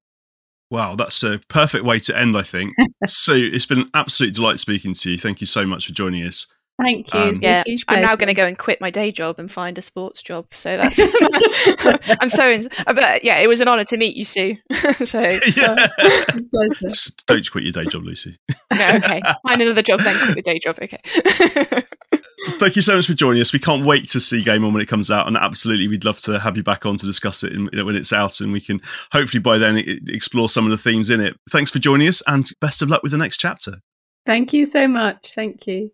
Wow, that's a perfect way to end, I think. so it's been an absolute delight speaking to you. Thank you so much for joining us. Thank you. Um, It's been a Yeah, huge I'm now going to go and quit my day job and find a sports job. So that's. I'm so. In, but yeah, it was an honour to meet you, Sue. so yeah. Pleasure. Just don't quit your day job, Lucy. no, okay, find another job then quit the day job. Okay. Thank you so much for joining us. We can't wait to see Game On when it comes out, and absolutely, we'd love to have you back on to discuss it in, when it's out, and we can hopefully by then explore some of the themes in it. Thanks for joining us, and best of luck with the next chapter. Thank you so much. Thank you.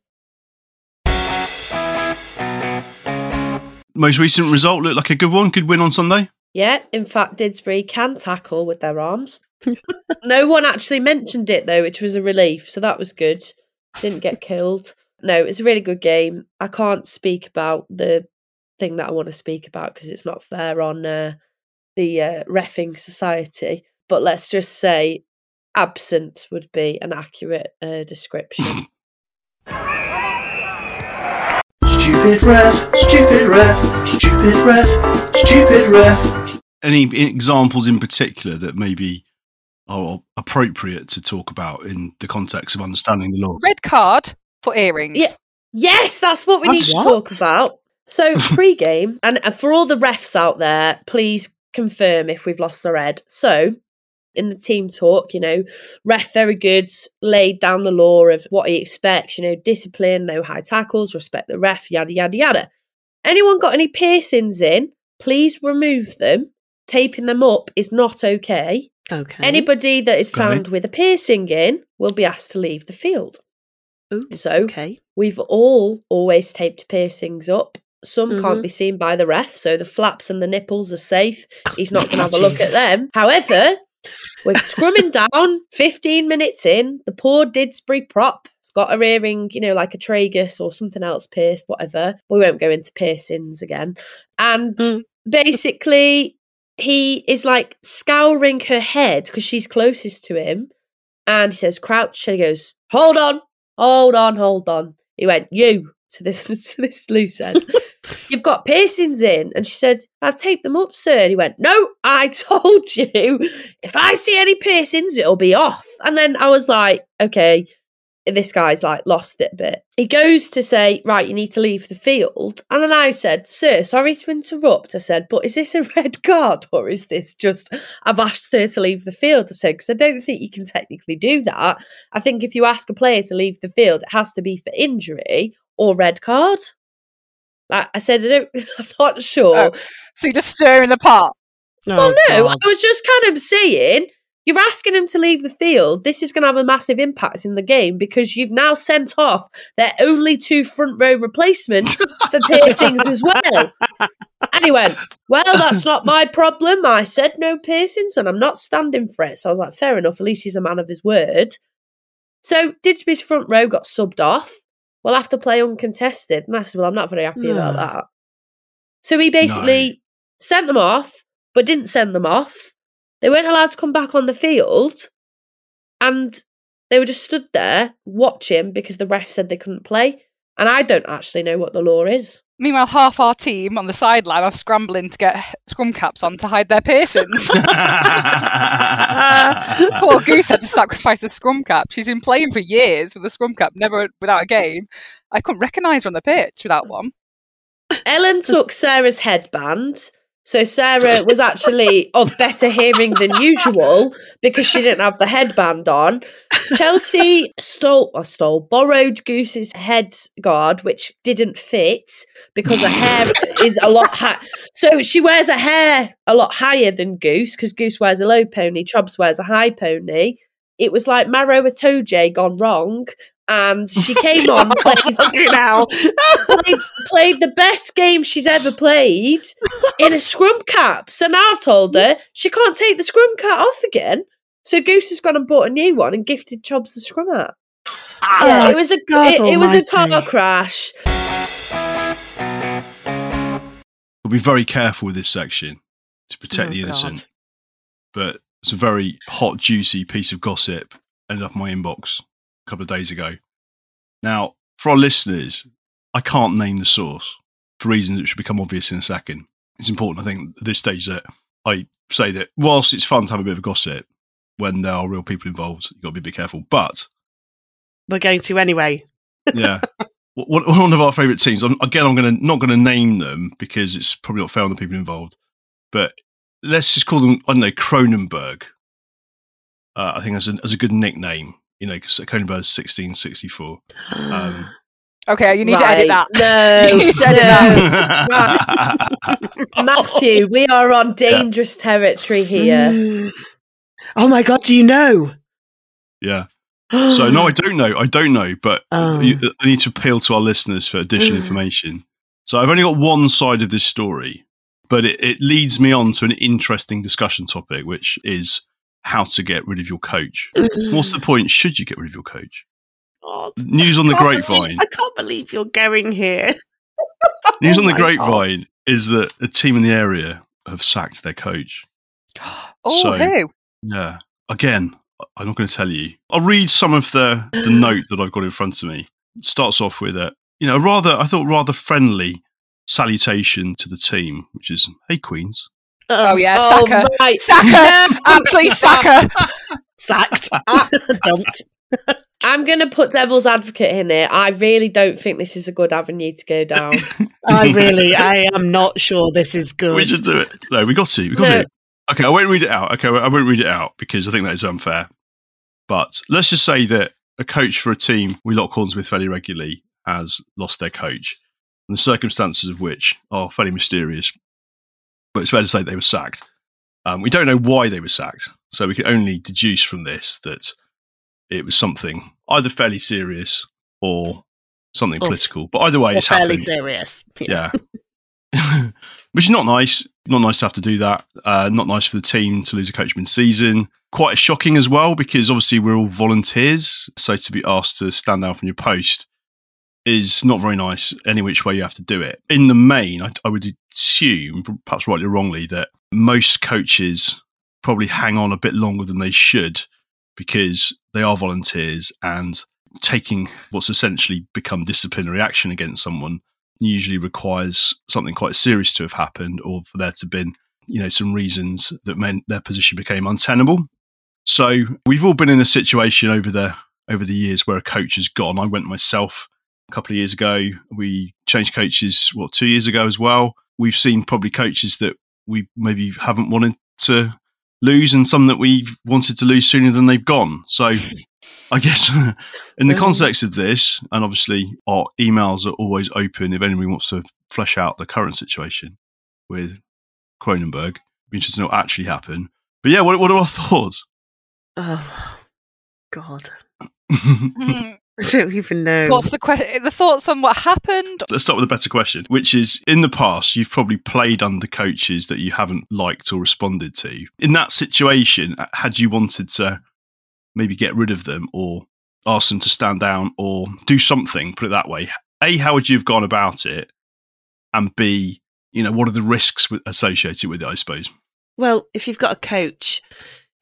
Most recent result looked like a good one. Good win on Sunday. Yeah, in fact, Didsbury can tackle with their arms. no one actually mentioned it though, which was a relief. So that was good. Didn't get killed. No, it's a really good game. I can't speak about the thing that I want to speak about because it's not fair on uh, the uh, refing society. But let's just say absent would be an accurate uh, description. Stupid ref, stupid ref, stupid ref, stupid ref. Any examples in particular that maybe are appropriate to talk about in the context of understanding the law? Red card for earrings. Yeah. Yes, that's what we That's need to talk about. So pre-game, and, and for all the refs out there, please confirm if we've lost the red. So in the team talk, you know, ref very good, laid down the law of what he expects, you know, discipline, no high tackles, respect the ref, yada yada yada. Anyone got any piercings in? Please remove them. Taping them up is not okay. Okay. Anybody that is Got it. found with a piercing in will be asked to leave the field. Ooh, So okay. We've all always taped piercings up. Some Mhm. can't be seen by the ref, so the flaps and the nipples are safe. He's not going to have a look at them. However, we're scrumming down 15 minutes in. The poor Didsbury prop has got her earring, you know, like a tragus or something else pierced, whatever. We won't go into piercings again. And Mm. basically, he is like scouring her head because she's closest to him. And he says, crouch. And he goes, hold on, hold on, hold on. He went, you to this to this loose end. You've got piercings in. And she said, I've taped them up, sir. And he went, No, I told you if I see any piercings, it'll be off. And then I was like, Okay, this guy's like lost it a bit. He goes to say, Right, you need to leave the field. And then I said, Sir, sorry to interrupt. I said, But is this a red card or is this just I've asked her to leave the field? I said, Because I don't think you can technically do that. I think if you ask a player to leave the field, it has to be for injury or red card. Like I said, I don't, I'm not sure. Oh, So you're just stirring the pot. Oh, well, no, God. I was just kind of saying You're asking him to leave the field. This is going to have a massive impact in the game because you've now sent off their only two front row replacements for piercings as well. And he went, Well, that's not my problem. I said no piercings and I'm not standing for it. So I was like, Fair enough. At least he's a man of his word. So Didsbury's front row got subbed off. We'll have to play uncontested. And I said, Well, I'm not very happy about that. So he basically sent them off, but didn't send them off. They weren't allowed to come back on the field. And they were just stood there watching because the ref said they couldn't play. And I don't actually know what the law is. Meanwhile, half our team on the sideline are scrambling to get scrum caps on to hide their piercings. Poor Goose had to sacrifice a scrum cap. She's been playing for years with a scrum cap, never without a game. I couldn't recognise her on the pitch without one. Ellen took Sarah's headband. So Sarah was actually of better hearing than usual because she didn't have the headband on. Chelsea stole or stole, borrowed Goose's head guard, which didn't fit because her hair is a lot high. So she wears a hair a lot higher than Goose because Goose wears a low pony, Chubbs wears a high pony. It was like Maro Itoje gone wrong. And she came on, played, played, played the best game she's ever played in a scrum cap. So now I've told her she can't take the scrum cap off again. So Goose has gone and bought a new one and gifted Chubbs the scrum hat. Ah, oh, it was a God it, it was a car crash. We'll be very careful with this section to protect Oh, the God. innocent. But it's a very hot, juicy piece of gossip ended up in my inbox a couple of days ago. Now, for our listeners, I can't name the source for reasons that should become obvious in a second. It's important, I think, at this stage that I say that whilst it's fun to have a bit of gossip, when there are real people involved, you've got to be a bit careful. But We're going to anyway. yeah. One one of our favourite teams. Again, I'm going to not going to name them because it's probably not fair on the people involved. But let's just call them. I don't know Kronenbourg. Uh, I think that's a, as a good nickname. You know, because Kronenbourg's 1664. Um, Okay, you need to edit that. No, You need to edit that. Matthew, we are on dangerous territory here. Mm. Oh my god, do you know? yeah. So no, I don't know. I don't know, but Oh. I need to appeal to our listeners for additional information. So I've only got one side of this story, but it, it leads me on to an interesting discussion topic, which is how to get rid of your coach. What's the point? Should you get rid of your coach? God, News on the can't believe- grapevine. I can't believe you're going here. News Oh on the my God. grapevine is that a team in the area have sacked their coach. Oh, So- who? Yeah. Again, I- I'm not going to tell you. I'll read some of the, the note that I've got in front of me. It starts off with a, you know, rather, I thought rather friendly salutation to the team, which is, hey, Queens. Oh, yeah, Oh, Saka. my- Saka! Absolutely Saka! Sacked. Ah. Dumped. I'm going to put devil's advocate in it. I really don't think this is a good avenue to go down. I really, I am not sure this is good. We should do it. No, we got to. We got No. to. Okay, I won't read it out. Okay, I won't read it out because I think that is unfair. But let's just say that a coach for a team we lock horns with fairly regularly has lost their coach, and the circumstances of which are fairly mysterious. But it's fair to say they were sacked. Um, we don't know why they were sacked, so we can only deduce from this that it was something either fairly serious or something Or- political. But either way, it's fairly happened serious. yeah. Which is not nice. Not nice to have to do that. Uh, not nice for the team to lose a coach mid season. Quite shocking as well because obviously we're all volunteers. So to be asked to stand down from your post is not very nice any which way you have to do it. In the main, I, I would assume, perhaps rightly or wrongly, that most coaches probably hang on a bit longer than they should because they are volunteers and taking what's essentially become disciplinary action against someone usually requires something quite serious to have happened or for there to have been you know some reasons that meant their position became untenable. So we've all been in a situation over the over the years where a coach has gone. I went myself a couple of years ago. We changed coaches what two years ago as well. We've seen probably coaches that we maybe haven't wanted to lose and some that we've wanted to lose sooner than they've gone. So I guess in the Um, context of this, and obviously our emails are always open if anybody wants to flesh out the current situation with Kronenbourg. Be interested to know what actually happened. But yeah, what, what are our thoughts? Oh, God. I don't even know. What's the que- the thoughts on what happened? Let's start with a better question, which is in the past, you've probably played under coaches that you haven't liked or responded to. In that situation, had you wanted to maybe get rid of them or ask them to stand down or do something, put it that way, A, how would you have gone about it? And B, you know, what are the risks associated with it, I suppose? Well, if you've got a coach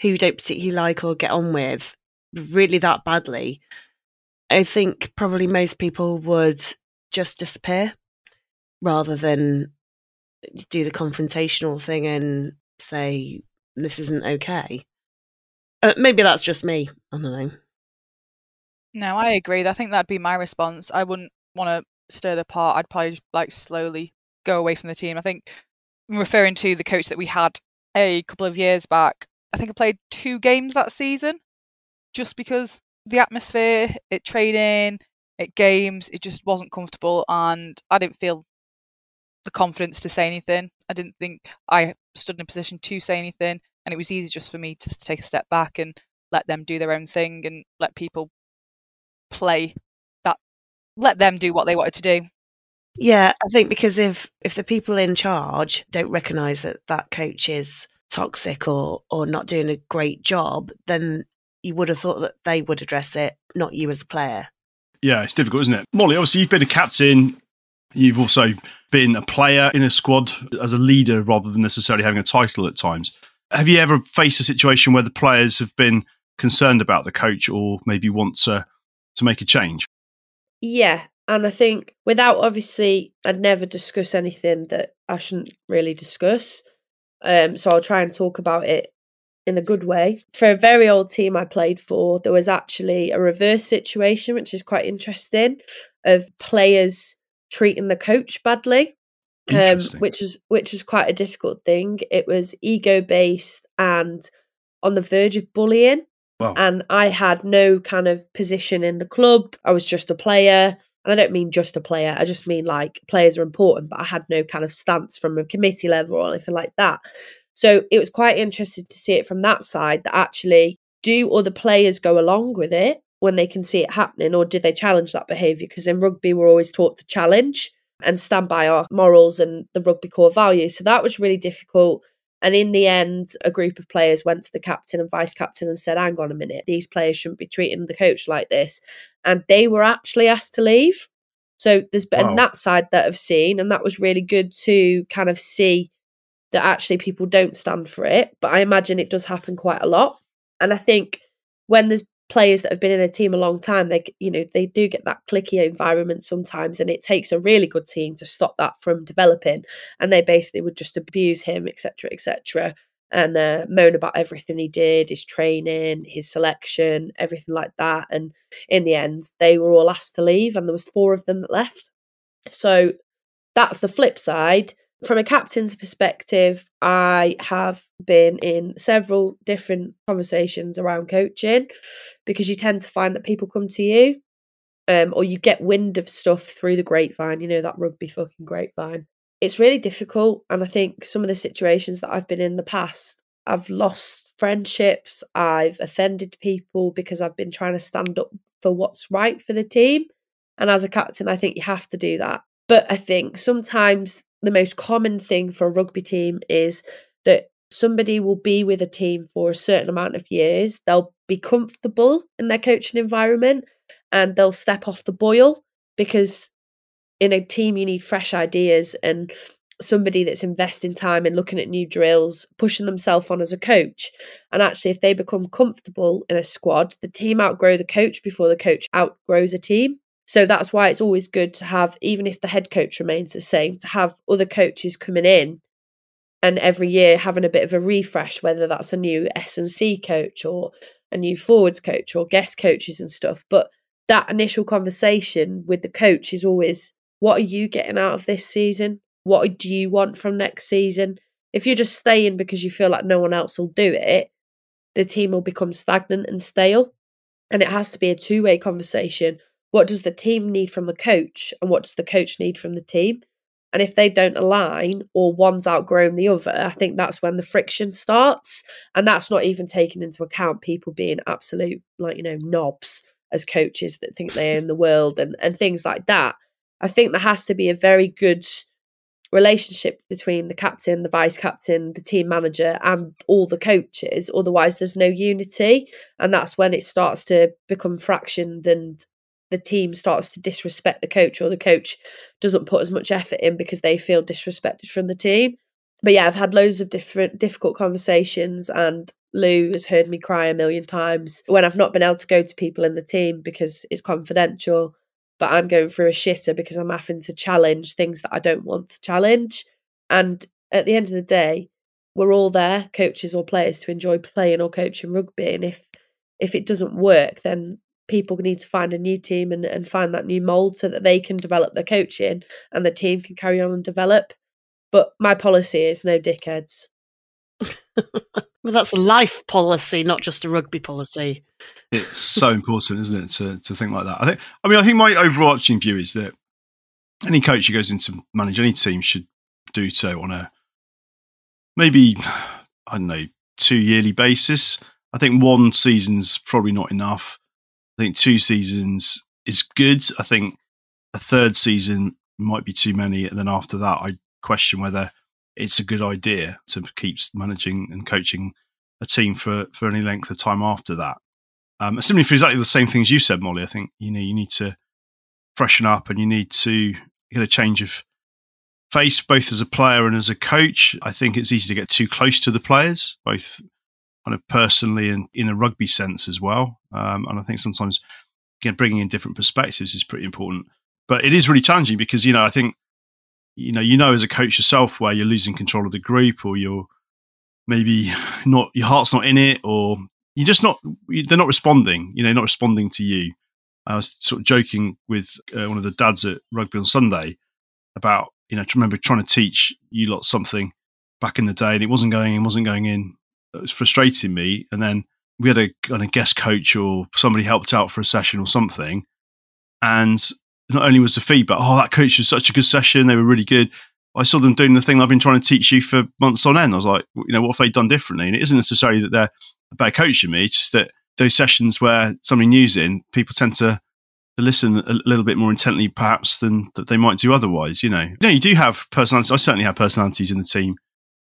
who you don't particularly like or get on with really that badly, I think probably most people would just disappear rather than do the confrontational thing and say, this isn't okay. Uh, maybe that's just me. I don't know. No, I agree. I think that'd be my response. I wouldn't want to stir the pot. I'd probably like slowly go away from the team. I think referring to the coach that we had a couple of years back, I think I played two games that season just because the atmosphere, at training, at games, it just wasn't comfortable and I didn't feel the confidence to say anything. I didn't think I stood in a position to say anything and it was easy just for me to take a step back and let them do their own thing and let people play that let them do what they wanted to do. Yeah, I think because if if the people in charge don't recognise that that coach is toxic or or not doing a great job, then you would have thought that they would address it, not you as a player. Yeah, it's difficult, isn't it? Molly, obviously, you've been a captain. You've also been a player in a squad as a leader rather than necessarily having a title at times. Have you ever faced a situation where the players have been concerned about the coach or maybe want to, to make a change? Yeah. And I think without obviously, I'd never discuss anything that I shouldn't really discuss. Um, so I'll try and talk about it in a good way. For a very old team I played for, there was actually a reverse situation, which is quite interesting, of players treating the coach badly. Um, which was which was quite a difficult thing. It was ego based and on the verge of bullying. Wow. And I had no kind of position in the club. I was just a player. And I don't mean just a player, I just mean like players are important, but I had no kind of stance from a committee level or anything like that. So it was quite interesting to see it from that side that actually do other players go along with it when they can see it happening or did they challenge that behaviour? Because in rugby, we're always taught to challenge and stand by our morals and the rugby core values. So that was really difficult. And in the end, a group of players went to the captain and vice captain and said, hang on a minute, these players shouldn't be treating the coach like this. And they were actually asked to leave. So there's been Wow. that side that I've seen, and that was really good to kind of see that actually people don't stand for it. But I imagine it does happen quite a lot. And I think when there's players that have been in a team a long time, they you know they do get that cliquey environment sometimes, and it takes a really good team to stop that from developing. And they basically would just abuse him, etc., etc., and uh, moan about everything he did, his training, his selection, everything like that. And in the end, they were all asked to leave, and there was four of them that left. So that's the flip side. From a captain's perspective, I have been in several different conversations around coaching because you tend to find that people come to you um, or you get wind of stuff through the grapevine, you know, that rugby fucking grapevine. It's really difficult. And I think some of the situations that I've been in the past, I've lost friendships, I've offended people because I've been trying to stand up for what's right for the team. And as a captain, I think you have to do that. But I think sometimes the most common thing for a rugby team is that somebody will be with a team for a certain amount of years. They'll be comfortable in their coaching environment and they'll step off the boil because in a team you need fresh ideas and somebody that's investing time in looking at new drills, pushing themselves on as a coach. And actually, if they become comfortable in a squad, the team outgrow the coach before the coach outgrows a team. So that's why it's always good to have, even if the head coach remains the same, to have other coaches coming in and every year having a bit of a refresh, whether that's a new S and C coach or a new forwards coach or guest coaches and stuff. But that initial conversation with the coach is always, what are you getting out of this season? What do you want from next season? If you're just staying because you feel like no one else will do it, the team will become stagnant and stale. And it has to be a two way conversation. What does the team need from the coach? And what does the coach need from the team? And if they don't align or one's outgrown the other, I think that's when the friction starts. And that's not even taking into account people being absolute, like, you know, knobs as coaches that think they own the world and, and things like that. I think there has to be a very good relationship between the captain, the vice captain, the team manager, and all the coaches. Otherwise, there's no unity. And that's when it starts to become fractioned and the team starts to disrespect the coach or the coach doesn't put as much effort in because they feel disrespected from the team. But yeah, I've had loads of different difficult conversations and Lou has heard me cry a million times when I've not been able to go to people in the team because it's confidential, but I'm going through a shitter because I'm having to challenge things that I don't want to challenge. And at the end of the day, we're all there, coaches or players, to enjoy playing or coaching rugby. And if if it doesn't work, then people need to find a new team and, and find that new mold so that they can develop their coaching and the team can carry on and develop. But my policy is no dickheads. well, that's a life policy, not just a rugby policy. It's so important, isn't it, to to think like that? I think. I mean, I think my overarching view is that any coach who goes into manage any team should do so on a maybe I don't know two yearly basis. I think one season's probably not enough. I think two seasons is good. I think a third season might be too many. And then after that, I question whether it's a good idea to keep managing and coaching a team for, for any length of time after that. Um, similarly, for exactly the same things you said, Molly, I think you know you need to freshen up and you need to get a change of face, both as a player and as a coach. I think it's easy to get too close to the players, both kind of personally and in a rugby sense as well. Um, and I think sometimes again bringing in different perspectives is pretty important. But it is really challenging because you know I think you know you know as a coach yourself where you're losing control of the group or you're maybe not your heart's not in it or you're just not they're not responding. You know, not responding to you. I was sort of joking with uh, one of the dads at rugby on Sunday about you know, remember trying to teach you lot something back in the day and it wasn't going in, wasn't going in it was frustrating me. And then we had a kind of guest coach or somebody helped out for a session or something. And not only was the feedback, oh, that coach was such a good session, they were really good. I saw them doing the thing I've been trying to teach you for months on end. I was like, you know, what have they done differently? And it isn't necessarily that they're a bad coach than me, it's just that those sessions where somebody new's in, people tend to, to listen a little bit more intently, perhaps, than that they might do otherwise. You know, you know, you do have personalities. I certainly have personalities in the team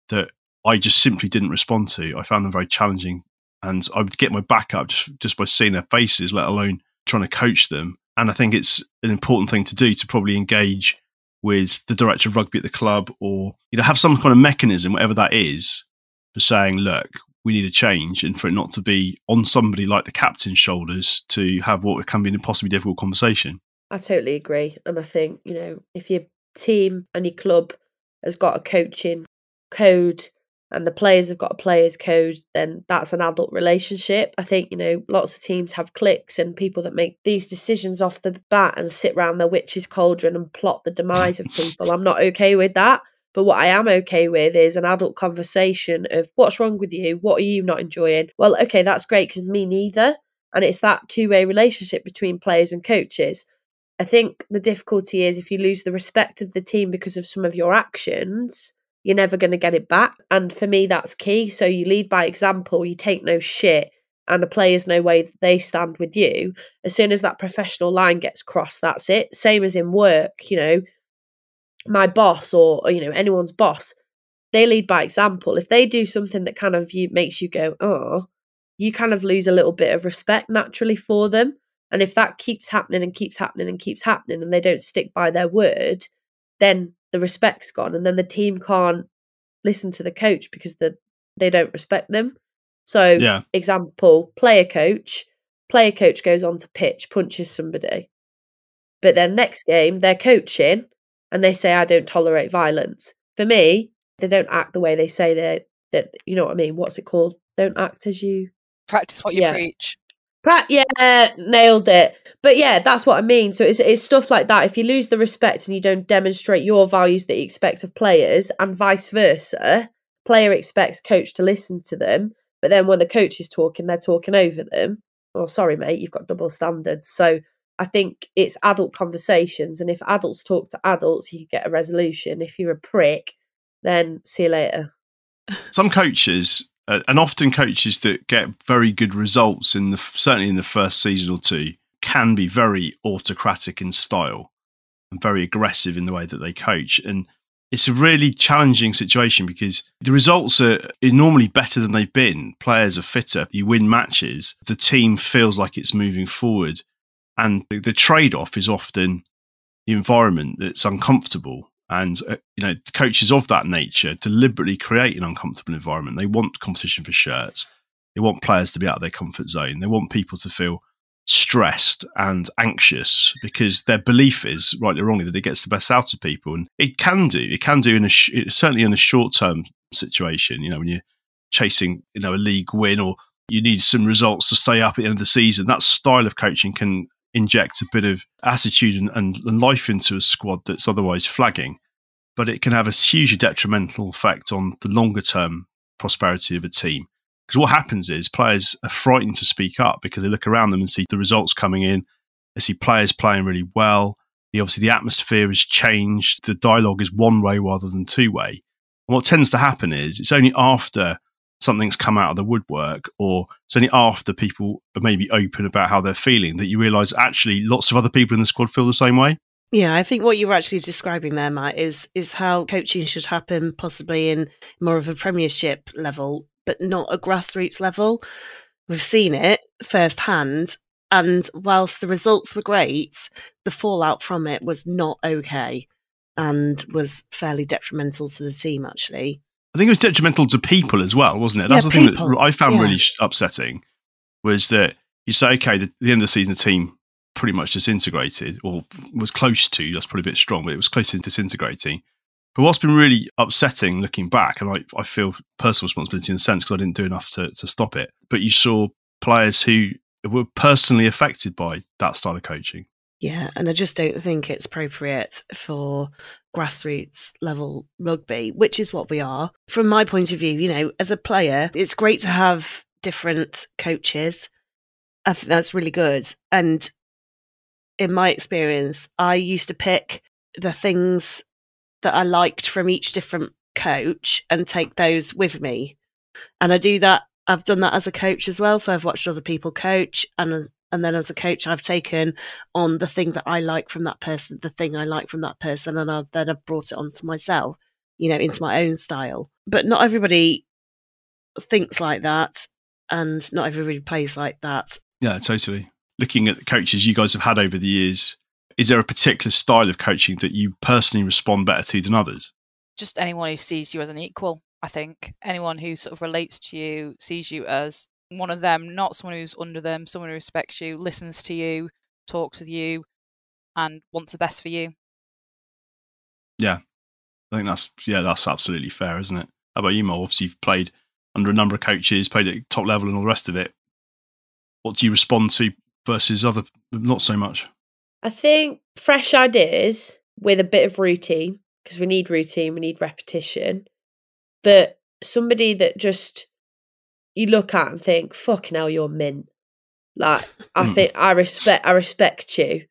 that I just simply didn't respond to. I found them very challenging, and I would get my back up just just by seeing their faces, let alone trying to coach them. And I think it's an important thing to do to probably engage with the director of rugby at the club, or you know, have some kind of mechanism, whatever that is, for saying, look, we need a change, and for it not to be on somebody like the captain's shoulders to have what can be an impossibly difficult conversation. I totally agree, and I think you know if your team and your club has got a coaching code and the players have got a players code, then that's an adult relationship. I think, you know, lots of teams have cliques and people that make these decisions off the bat and sit around their witch's cauldron and plot the demise of people. I'm not okay with that. But what I am okay with is an adult conversation of what's wrong with you? What are you not enjoying? Well, okay, that's great because me neither. And it's that two way relationship between players and coaches. I think the difficulty is if you lose the respect of the team because of some of your actions, you're never going to get it back. And for me, that's key. So you lead by example, you take no shit, and the players know where they stand with you. As soon as that professional line gets crossed, that's it. Same as in work, you know, my boss or, or you know, anyone's boss, they lead by example. If they do something that kind of you makes you go, oh, you kind of lose a little bit of respect naturally for them. And if that keeps happening and keeps happening and keeps happening and they don't stick by their word, then the respect's gone and then the team can't listen to the coach because the, they don't respect them. So, yeah. example, player coach, player coach goes on to pitch, punches somebody. But then next game, they're coaching and they say, I don't tolerate violence. For me, they don't act the way they say they that you know what I mean. What's it called? Don't act as you practice what you Yeah. preach. Yeah, nailed it. But yeah, that's what I mean. So it's it's stuff like that. If you lose the respect and you don't demonstrate your values that you expect of players, and vice versa, player expects coach to listen to them, but then when the coach is talking, they're talking over them. Well, sorry, mate, you've got double standards. So I think it's adult conversations, and if adults talk to adults, you get a resolution. If you're a prick, then see you later. Some coaches, uh, and often coaches that get very good results in the certainly in the first season or two, can be very autocratic in style and very aggressive in the way that they coach. And it's a really challenging situation because the results are normally better than they've been. Players are fitter. You win matches. The team feels like it's moving forward. And the, the trade off is often the environment that's uncomfortable. And, uh, you know, coaches of that nature deliberately create an uncomfortable environment. They want competition for shirts. They want players to be out of their comfort zone. They want people to feel stressed and anxious because their belief is rightly or wrongly that it gets the best out of people and it can do it can do in a sh- certainly in a short term situation you know when you're chasing you know a league win or you need some results to stay up at the end of the season that style of coaching can inject a bit of attitude and, and life into a squad that's otherwise flagging but it can have a hugely detrimental effect on the longer term prosperity of a team because what happens is players are frightened to speak up because they look around them and see the results coming in. They see players playing really well. The, obviously, the atmosphere has changed. The dialogue is one way rather than two way. And what tends to happen is it's only after something's come out of the woodwork or it's only after people are maybe open about how they're feeling that you realise actually lots of other people in the squad feel the same way. Yeah, I think what you're actually describing there, Matt, is is how coaching should happen, possibly in more of a Premiership level, but not a grassroots level. We've seen it firsthand. And whilst the results were great, the fallout from it was not okay and was fairly detrimental to the team, actually. I think it was detrimental to people as well, wasn't it? That's Yeah, the thing that I found Yeah. really upsetting was that you say, okay, the, the end of the season, the team pretty much disintegrated or was close to, that's probably a bit strong, but it was close to disintegrating. But what's been really upsetting looking back, and I, I feel personal responsibility in a sense because I didn't do enough to, to stop it, but you saw players who were personally affected by that style of coaching. Yeah, and I just don't think it's appropriate for grassroots level rugby, which is what we are. From my point of view, you know, as a player, it's great to have different coaches. I think that's really good. And in my experience, I used to pick the things that I liked from each different coach and take those with me. And I do that. I've done that as a coach as well. So I've watched other people coach, and and then as a coach, I've taken on the thing that I like from that person, the thing I like from that person, and I've, then I've brought it onto myself, you know, into my own style. But not everybody thinks like that, and not everybody plays like that. Yeah, totally. Looking at the coaches you guys have had over the years, is there a particular style of coaching that you personally respond better to than others? Just anyone who sees you as an equal, I think. Anyone who sort of relates to you, sees you as one of them, not someone who's under them, someone who respects you, listens to you, talks with you, and wants the best for you. Yeah, I think that's yeah, that's absolutely fair, isn't it? How about you, Mo? Obviously, you've played under a number of coaches, played at top level, and all the rest of it. What do you respond to versus other not so much? I think fresh ideas with a bit of routine because we need routine, we need repetition. But somebody that just you look at and think, "Fucking hell, you're mint." Like I Mm. think I respect, I respect you.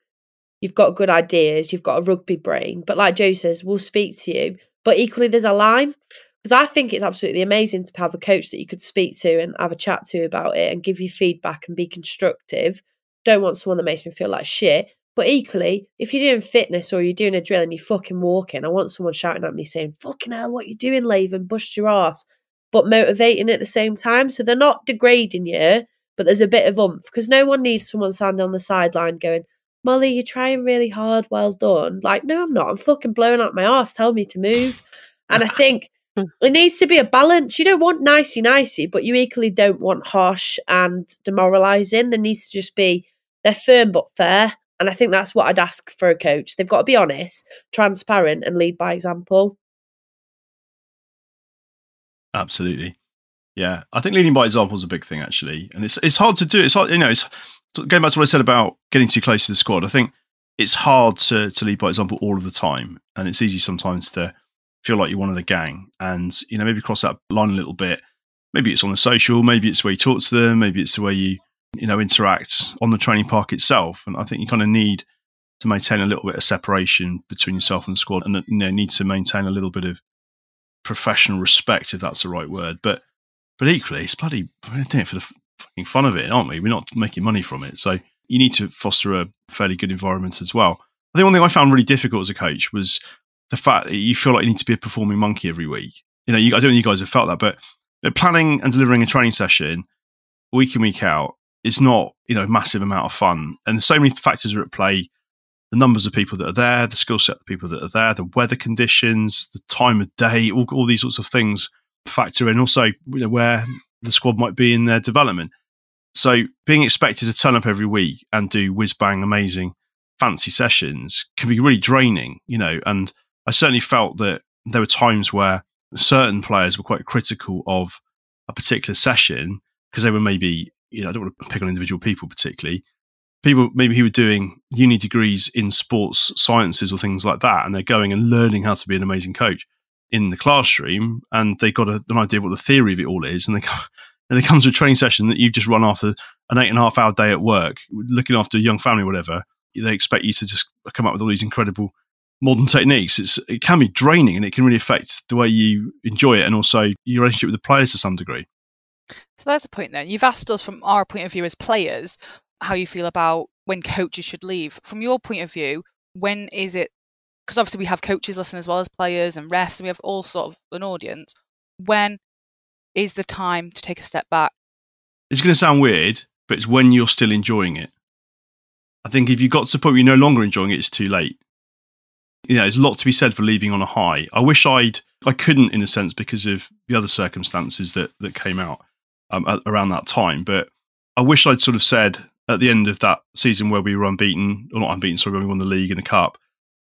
You've got good ideas. You've got a rugby brain. But like Joe says, we'll speak to you. But equally, there's a line because I think it's absolutely amazing to have a coach that you could speak to and have a chat to about it and give you feedback and be constructive. Don't want someone that makes me feel like shit. But equally, if you're doing fitness or you're doing a drill and you're fucking walking, I want someone shouting at me saying, fucking hell, what you doing, Laven? Bust your ass. But motivating at the same time. So they're not degrading you, but there's a bit of oomph because no one needs someone standing on the sideline going, Molly, you're trying really hard. Well done. Like, no, I'm not. I'm fucking blowing out my ass. Tell me to move. And I think it needs to be a balance. You don't want nicey nicey, but you equally don't want harsh and demoralising. There needs to just be they're firm but fair. And I think that's what I'd ask for a coach. They've got to be honest, transparent, and lead by example. Absolutely. Yeah, I think leading by example is a big thing actually, and it's it's hard to do. It's hard, you know, it's going back to what I said about getting too close to the squad. I think it's hard to to lead by example all of the time, and it's easy sometimes to feel like you're one of the gang, and you know maybe cross that line a little bit. Maybe it's on the social, maybe it's way you talk to them, maybe it's the way you you know, interact on the training park itself. And I think you kind of need to maintain a little bit of separation between yourself and the squad, and you know, need to maintain a little bit of professional respect, if that's the right word. But but equally, it's bloody we're doing it for the fucking fun of it, aren't we? We're not making money from it, so you need to foster a fairly good environment as well. I think one thing I found really difficult as a coach was the fact that you feel like you need to be a performing monkey every week. You know, you, I don't if you guys have felt that, but planning and delivering a training session week in week out is not you know a massive amount of fun, and so many factors are at play. The numbers of people that are there, the skill set of people that are there, the weather conditions, the time of day, all, all these sorts of things factor in. Also, you know, where the squad might be in their development. So, being expected to turn up every week and do whiz bang amazing fancy sessions can be really draining, you know. And I certainly felt that there were times where certain players were quite critical of a particular session because they were maybe, you know, I don't want to pick on individual people particularly. People maybe who were doing uni degrees in sports sciences or things like that, and they're going and learning how to be an amazing coach in the classroom, and they got a, an idea of what the theory of it all is, and they come, and to a training session that you've just run after an eight and a half hour day at work, looking after a young family, whatever. They expect you to just come up with all these incredible modern techniques. It's it can be draining, and it can really affect the way you enjoy it, and also your relationship with the players to some degree. So that's a point then. You've asked us from our point of view as players how you feel about when coaches should leave. From your point of view, when is it? Because obviously we have coaches listen as well as players and refs, and we have all sort of an audience. When is the time to take a step back? It's going to sound weird, but it's when you're still enjoying it. I think if you got to the point where you're no longer enjoying it, it's too late. You know, there's a lot to be said for leaving on a high. I wish I'd, I couldn't in a sense because of the other circumstances that that came out um, at, around that time. But I wish I'd sort of said at the end of that season where we were unbeaten, or not unbeaten, sorry, when we won the league and the cup.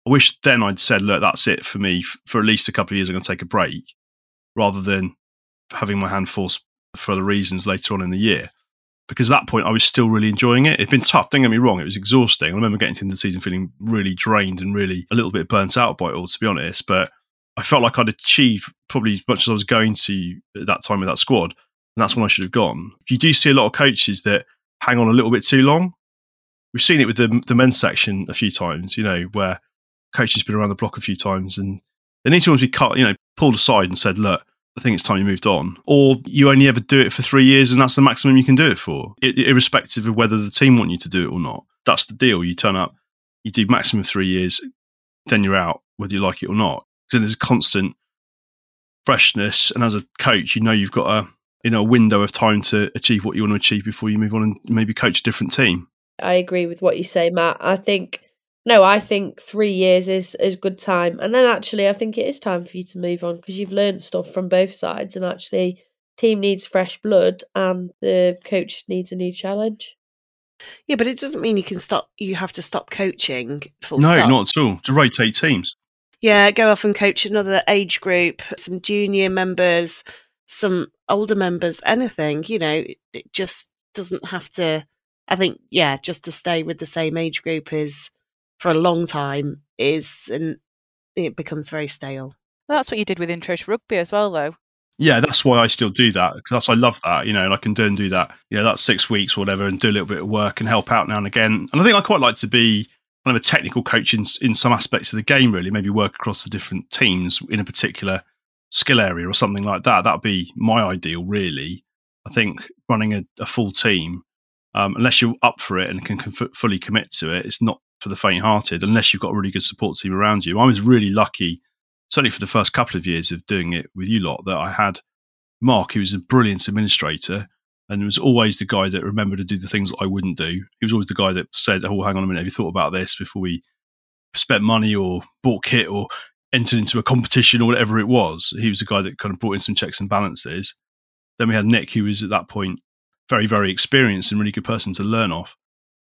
I wish then I'd said, look, that's it for me. For at least a couple of years, I'm going to take a break, rather than having my hand forced for other reasons later on in the year. Because at that point, I was still really enjoying it. It'd been tough. Don't get me wrong; it was exhausting. I remember getting to the season feeling really drained and really a little bit burnt out by it all, to be honest. But I felt like I'd achieved probably as much as I was going to at that time with that squad, and that's when I should have gone. You do see a lot of coaches that hang on a little bit too long. We've seen it with the, the men's section a few times, you know, where coaches have been around the block a few times and they need to almost be cut, you know, pulled aside and said, look, I think it's time you moved on. Or you only ever do it for three years and that's the maximum you can do it for, irrespective of whether the team want you to do it or not. That's the deal. You turn up, you do maximum three years, then you're out, whether you like it or not. Because there's a constant freshness. And as a coach, you know you've got a you know a window of time to achieve what you want to achieve before you move on and maybe coach a different team. I agree with what you say, Matt. I think no, I think three years is is good time, and then actually, I think it is time for you to move on because you've learned stuff from both sides, and actually, team needs fresh blood, and the coach needs a new challenge. Yeah, but it doesn't mean you can stop. You have to stop coaching. no, stop. not at all. To rotate teams. Yeah, go off and coach another age group, some junior members, some older members, anything. You know, it just doesn't have to. I think, yeah, just to stay with the same age group is for a long time is, and it becomes very stale. That's what you did with intro to rugby as well, though. Yeah, that's why I still do that because I love that, you know, and I can do and do that. Yeah, that's six weeks or whatever, and do a little bit of work and help out now and again. And I think I quite like to be kind of a technical coach in, in some aspects of the game, really. Maybe work across the different teams in a particular skill area or something like that. That would be my ideal, really. I think running a, a full team, um, unless you're up for it and can, fully commit to it, it's not for the faint-hearted. Unless you've got a really good support team around you. I was really lucky, certainly for the first couple of years of doing it with you lot, that I had Mark, who was a brilliant administrator and was always the guy that remembered to do the things that I wouldn't do. He was always the guy that said, "Oh, hang on a minute, have you thought about this before we spent money or bought kit or entered into a competition or whatever it was?" He was the guy that kind of brought in some checks and balances. Then we had Nick, who was at that point very, very experienced and really good person to learn off.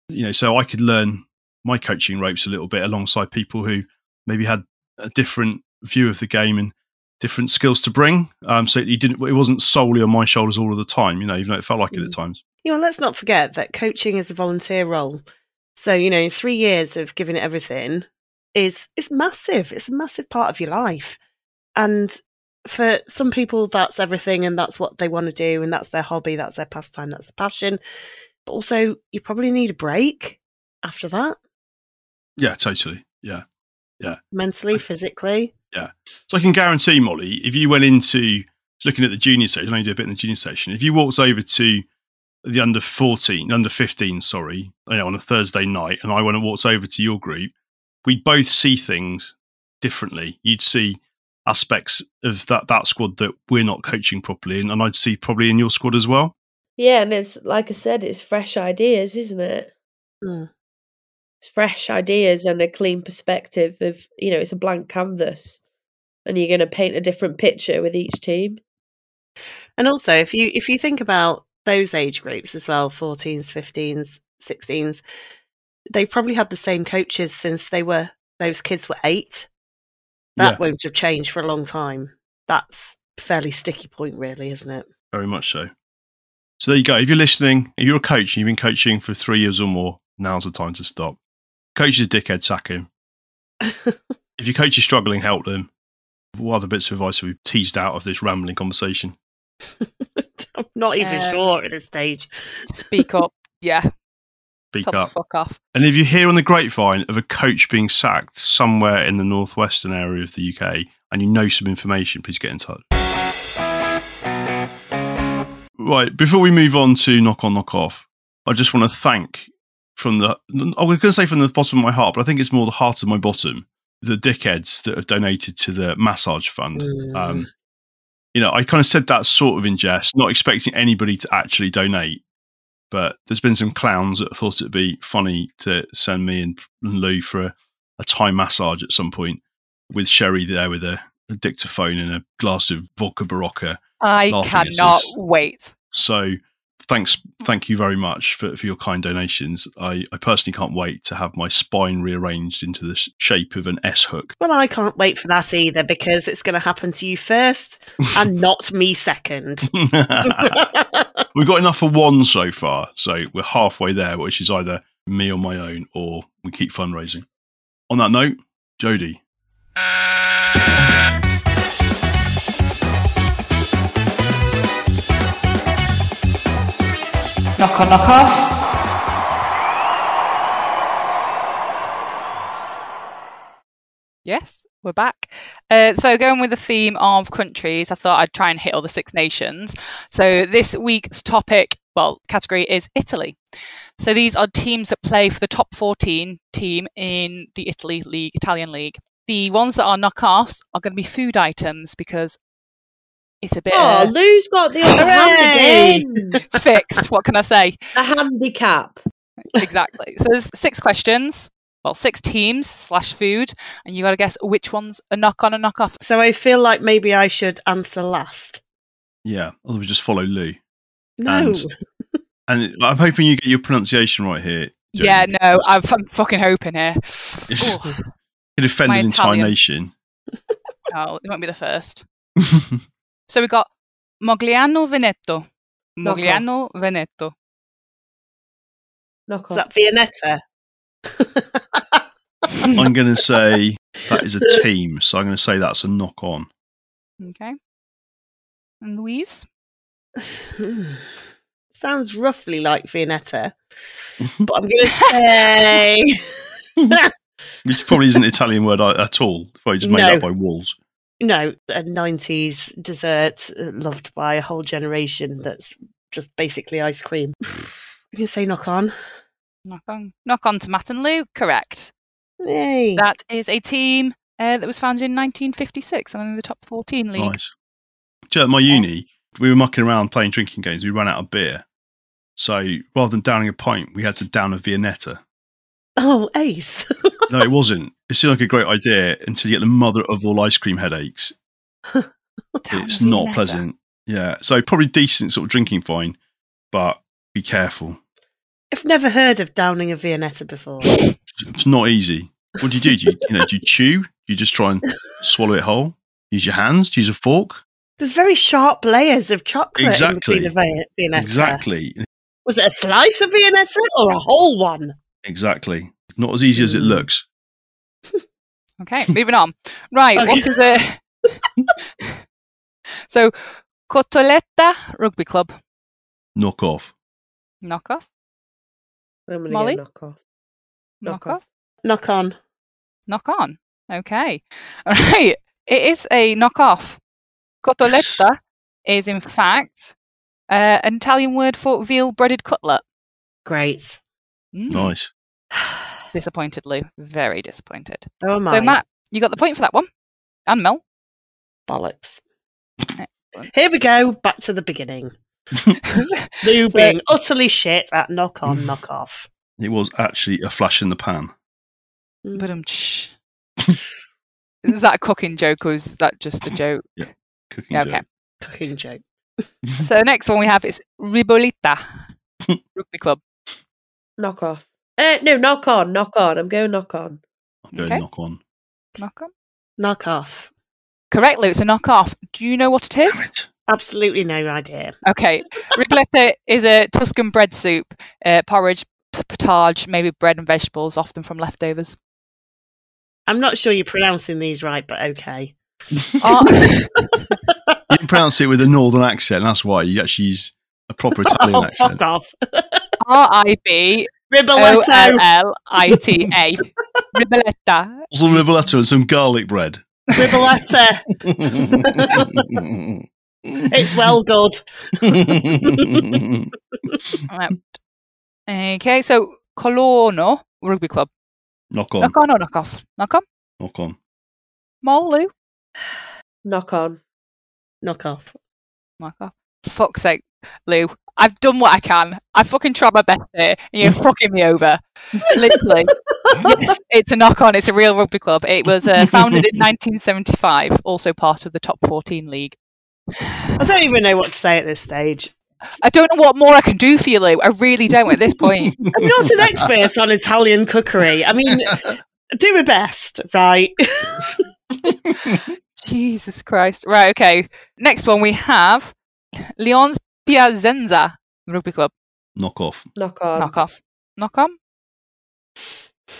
You know, so I could learn my coaching ropes a little bit alongside people who maybe had a different view of the game and different skills to bring. Um, so it didn't. It wasn't solely on my shoulders all of the time. You know, even though it felt like it at mm. times. You know, let's not forget that coaching is a volunteer role. So you know, three years of giving it everything is is massive. It's a massive part of your life, and for some people, that's everything, and that's what they want to do, and that's their hobby, that's their pastime, that's their passion. But also, you probably need a break after that, Yeah, totally. Yeah. Yeah. Mentally, physically. Yeah. So I can guarantee, Molly, if you went into looking at the junior section, I only do a bit in the junior section. If you walked over to the under 14, under 15, sorry, you know, on a Thursday night, and I went and walked over to your group, we'd both see things differently. You'd see aspects of that, that squad that we're not coaching properly, and, and I'd see probably in your squad as well. Yeah, and it's like I said, it's fresh ideas, isn't it? Mm. It's fresh ideas and a clean perspective of you know, it's a blank canvas. And you're gonna paint a different picture with each team. And also, if you if you think about those age groups as well, 14s, 15s, 16s, they've probably had the same coaches since they were those kids were eight. That Yeah. won't have changed for a long time. That's a fairly sticky point, really, isn't it? Very much so. So there you go. If you're listening, if you're a coach and you've been coaching for three years or more, now's the time to stop. Coach is a dickhead, sack him. if your coach is struggling, help them. What other bits of advice have we teased out of this rambling conversation? I'm not even Um, sure at this stage. Speak up. Yeah. Speak up. fuck off. And if you hear on the grapevine of a coach being sacked somewhere in the northwestern area of the UK and you know some information, please get in touch. Right, before we move on to knock on, knock off, I just want to thank from the, I was going to say from the bottom of my heart, but I think it's more the heart of my bottom, the dickheads that have donated to the massage fund. Mm. Um, you know, I kind of said that sort of in jest, not expecting anybody to actually donate. But there's been some clowns that thought it'd be funny to send me and Lou for a, a Thai massage at some point with Sherry there with a, a dictaphone and a glass of vodka Berocca. I cannot wait. So thanks, thank you very much for, for your kind donations. I, I personally can't wait to have my spine rearranged into the shape of an S hook. Well, I can't wait for that either because it's going to happen to you first and not me second. We've got enough for one so far, so we're halfway there, which is either me on my own or we keep fundraising. On that note, Jody. Knock on, knock off. Yes, we're back. Uh, so, going with the theme of countries, I thought I'd try and hit all the Six Nations. So, this week's topic, well, category is Italy. So, these are teams that play for the top 14 team in the Italy League, Italian League. The ones that are knockoffs are going to be food items because it's a bit. Oh, uh, Lou's got the upper hand again. it's fixed. What can I say? A handicap. exactly. So there's six questions. Well, six teams slash food, and you got to guess which one's a knock on and knock off. so I feel like maybe I should answer last. Yeah, otherwise just follow Lou. No. And, and I'm hoping you get your pronunciation right here. Jody, Yeah, no, I'm, I'm fucking hoping here. it's- Ooh. Could my an entire Italian. nation. Oh, it won't be the first. So we got Mogliano Veneto. Knock. Mogliano Veneto. Knock Is off. that Viennetta? I'm going to say that is a team, so I'm going to say that's a knock on. Okay. And Louise? Sounds roughly like Viennetta, but I'm going to say Which probably isn't an Italian word at all. It's probably just made No. up by wolves. No, a 90s dessert uh, loved by a whole generation that's just basically ice cream. I'm going to say knock on. Knock on. Knock on to Matt and Lou. Correct. Yay. That is a team uh, that was founded in 1956 and in the top 14 league. Nice. Do you know, At my uni, we were mucking around playing drinking games. We ran out of beer. So rather than downing a pint, we had to down a Viennetta. oh, ace. No, it wasn't. It seemed like a great idea until you get the mother of all ice cream headaches. It's not pleasant. Yeah. So probably decent sort of drinking fine, but be careful. I've never heard of downing a Viennetta before. It's not easy. What do you do? Do you, you know, do you chew? Do you just try and swallow it whole? Use your hands? Do you use a fork? There's very sharp layers of chocolate Exactly. in between the Viennetta. Exactly. Was it a slice of Viennetta or a whole one? Exactly. Not as easy as it Mm. looks. Okay, moving on. Right, Okay. what is it? so, Cotoletta Rugby Club. Knock off. Knock off. I'm Molly? knock off. Knock, Knock off. Knock on. Knock on. Okay. All right. It is a knock off. Cotoletta is, in fact, uh, an Italian word for veal breaded cutlet. Great. Mm. Nice. Disappointed, Lou. Very disappointed. Oh my. So, Matt, you got the point for that one. And Mel. Bollocks. Excellent. Here we go. Back to the beginning. Lou So- being utterly shit at knock on, knock off. It was actually a flash in the pan. But um, shh. is that a cooking joke or is that just a joke? Yeah, cooking Yeah, joke. okay. Cooking joke. So the next one we have is Ribollita Rugby Club. Knock off. Uh, no, knock on, knock on. I'm going knock on. I'll go Okay. knock on. Knock on. Knock off. Correct, Lou. It's a knock off. Do you know what it Damn is? it. Absolutely no idea. Okay. Riboletta is a Tuscan bread soup, uh, porridge, p- potage, maybe bread and vegetables, often from leftovers. I'm not sure you're pronouncing these right, but okay. Oh, You pronounce it with a northern accent, that's why. You actually use a proper Italian oh, accent. fuck off. R I B O Riboletto. L L I T A. Riboletta. Some riboletto and some garlic bread. Riboletta. It's well good. Right. Okay, so Colorno Rugby Club. knock on. Knock on or knock off? Knock on. Knock on. Mol, Lou. Knock on. Knock off. Knock off. Fuck's sake, Lou. I've done what I can. I fucking tried my best here, and you're fucking me over. Literally. yes, it's a knock on. It's a real rugby club. It was uh, founded in 1975, also part of the top 14 league. I don't even know what to say at this stage. I don't know what more I can do for you, Lou. I really don't at this point. I'm not an expert on Italian cookery. I mean, do my best, right? Jesus Christ. Right, okay. Next one we have Lyons Piacenza Rugby Club. Knock off. Knock on. Knock off. Knock on.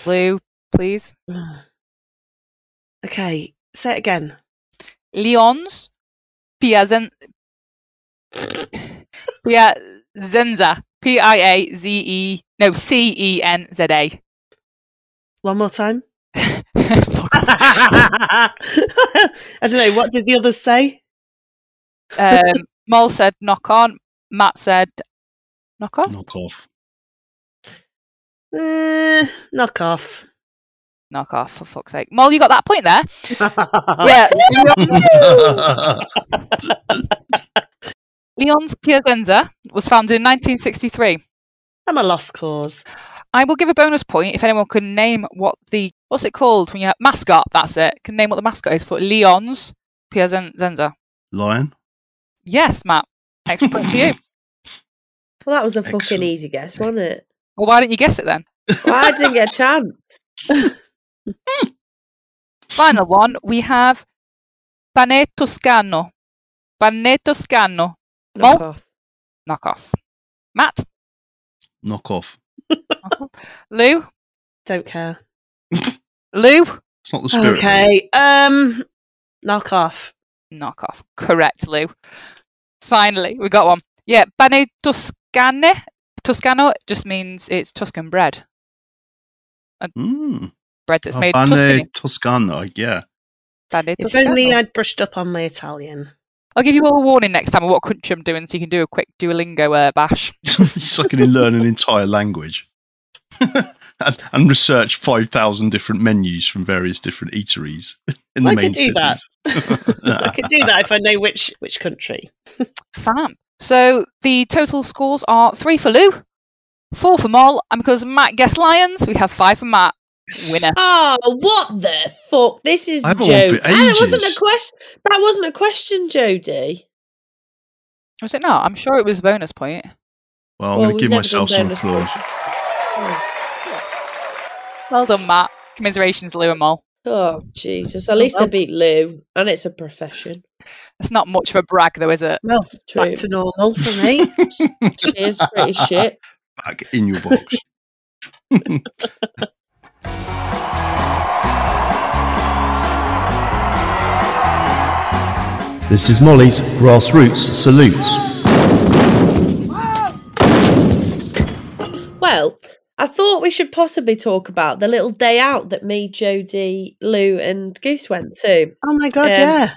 Blue, please. okay, say it again. Lyons Piazen Piazenza. P I A Z E no C E N Z A. One more time. I don't know. What did the others say? um, Mol said knock on. Matt said knock off. Knock off. Uh, knock off. Knock off for fuck's sake. Mol, you got that point there. Yeah. Leon's Lyons Piacenza was founded in 1963. I'm a lost cause. I will give a bonus point if anyone can name what the what's it called when you have mascot. That's it. Can name what the mascot is for Leon's Piacenza. Lion. Yes, Matt. Extra point to you. Well, that was a fucking easy guess, wasn't it? Well, why didn't you guess it then? Well, I didn't get a chance. Final one. We have Pane Toscano. Pane Toscano. Knock Mol? off. Knock off. Matt. Knock off. Knock off. Lou. Don't care. Lou. It's not the spirit. Okay. Um, knock off. Knock off. Correct, Lou. Finally, we got one. Yeah, pane toscane. Toscano just means it's Tuscan bread. Mm. Bread that's Oh, made Pane Tuscany. Toscano. Yeah. Pane If Toscano. only I'd brushed up on my Italian. I'll give you all a warning next time of what country I'm doing so you can do a quick Duolingo uh, bash. it's like an learn an entire language. and, and research 5,000 different menus from various different eateries in the I main could do that. cities. I could do that if I know which which country. Fam. So the total scores are three for Lou, four for Moll, and because Matt guessed Lions, we have five for Matt. Winner. Oh, what the fuck? This is I haven't won Jody. That wasn't a ages. question. That wasn't a question, Jody. Was it not? I'm sure it was a bonus point. Well, I'm Well, going to give myself some bonus applause. points. Well done, Matt. Commiserations, Lou and Moll. Oh, Jesus. At oh, least I beat Lou, and it's a profession. It's not much of a brag, though, is it? Well, True. back to normal for me. She is pretty shit. Back in your box. This is Molly's Grassroots Salutes. Well, I thought we should possibly talk about the little day out that me, Jodie, Lou, and Goose went to. Oh my god, Um, yeah.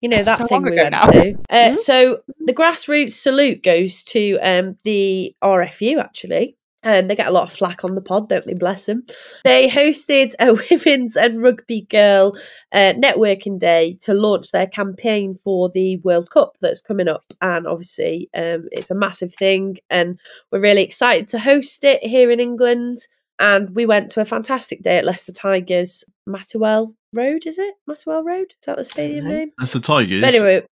You know that So thing we went now. to. Uh, Mhm. So the grassroots salute goes to um, the RFU actually. And they get a lot of flack on the pod, don't they? Bless them. They hosted a women's and rugby girl uh, networking day to launch their campaign for the World Cup that's coming up. And obviously, um, it's a massive thing. And we're really excited to host it here in England. And we went to a fantastic day at Leicester Tigers, Matterwell Road, is it? Matterwell Road? Is that the stadium name? That's the Tigers. But anyway,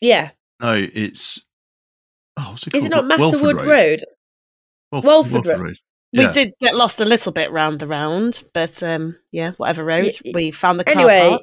yeah. No, it's. Oh, what's it called? not Welford Matterwood Road? Welf- Welford Road. We Yeah. did get lost a little bit round the round, but um, yeah, whatever road. Y- we found the car Anyway, park.